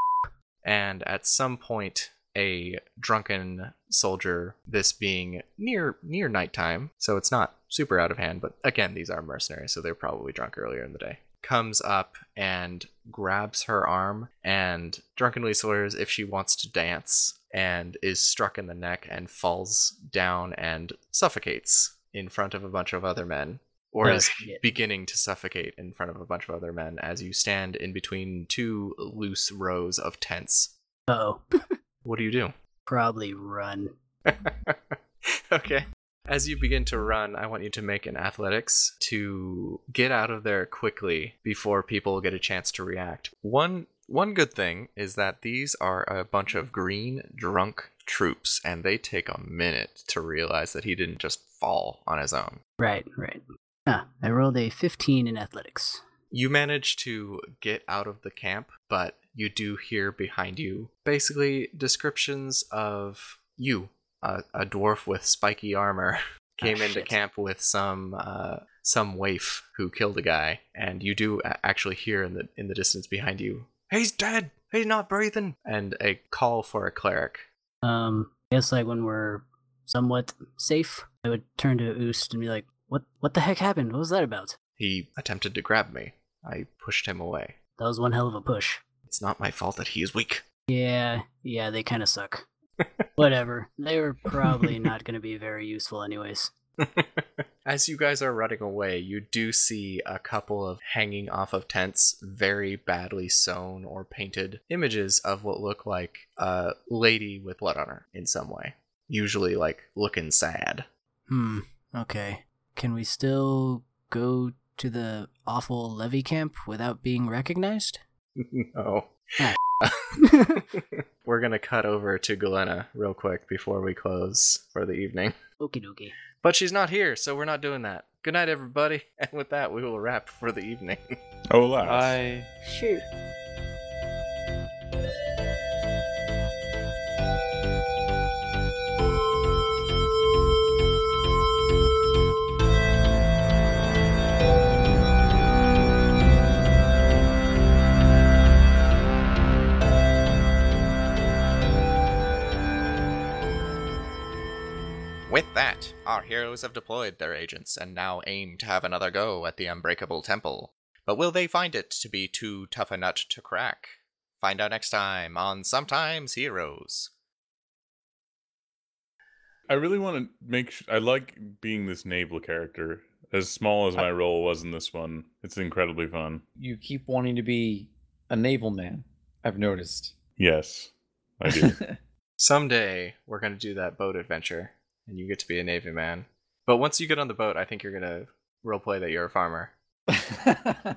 And at some point, a drunken soldier, this being near near nighttime, so it's not super out of hand, but again, these are mercenaries, so they're probably drunk earlier in the day. Comes up and grabs her arm and drunkenly swears if she wants to dance and is struck in the neck and falls down and suffocates in front of a bunch of other men. Or Oh, is shit. beginning to suffocate in front of a bunch of other men as you stand in between two loose rows of tents. oh. What do you do? Probably run. okay. As you begin to run, I want you to make an athletics to get out of there quickly before people get a chance to react. One one good thing is that these are a bunch of green drunk troops and they take a minute to realize that he didn't just fall on his own. Right, right. Ah, I rolled a 15 in athletics. You manage to get out of the camp, but you do hear behind you basically descriptions of you, a, a dwarf with spiky armor, came Ah, into shit. camp with some uh, some waif who killed a guy, and you do actually hear in the in the distance behind you, "He's dead. He's not breathing," and a call for a cleric. Um, I guess like when we're somewhat safe, I would turn to Oost and be like, "What? What the heck happened? What was that about?" He attempted to grab me. I pushed him away. That was one hell of a push. It's not my fault that he is weak. Yeah, yeah, they kind of suck. Whatever. They were probably not going to be very useful, anyways. As you guys are running away, you do see a couple of hanging off of tents, very badly sewn or painted images of what look like a lady with blood on her in some way. Usually, like looking sad. Hmm, okay. Can we still go to the awful levy camp without being recognized? no. Ah. We're gonna cut over to Galena real quick before we close for the evening. Okie dokie. But she's not here, so we're not doing that. Good night, everybody. And with that, we will wrap for the evening. Oh, alas. I With that, our heroes have deployed their agents and now aim to have another go at the Unbreakable Temple. But will they find it to be too tough a nut to crack? Find out next time on Sometimes Heroes. I really want to make. Sh- I like being this naval character. As small as my role was in this one, it's incredibly fun. you keep wanting to be a naval man. I've noticed. Yes, I do. Someday, we're going to do that boat adventure, and you get to be a Navy man. But once you get on the boat, I think you're going to roleplay that you're a farmer.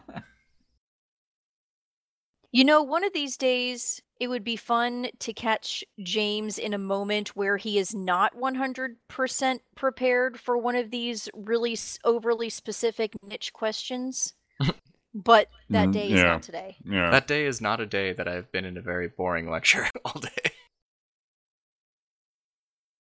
You know, one of these days, it would be fun to catch James in a moment where he is not 100% prepared for one of these really overly specific niche questions. but that Mm, day is yeah. not today. Yeah. That day is not a day that I've been in a very boring lecture all day.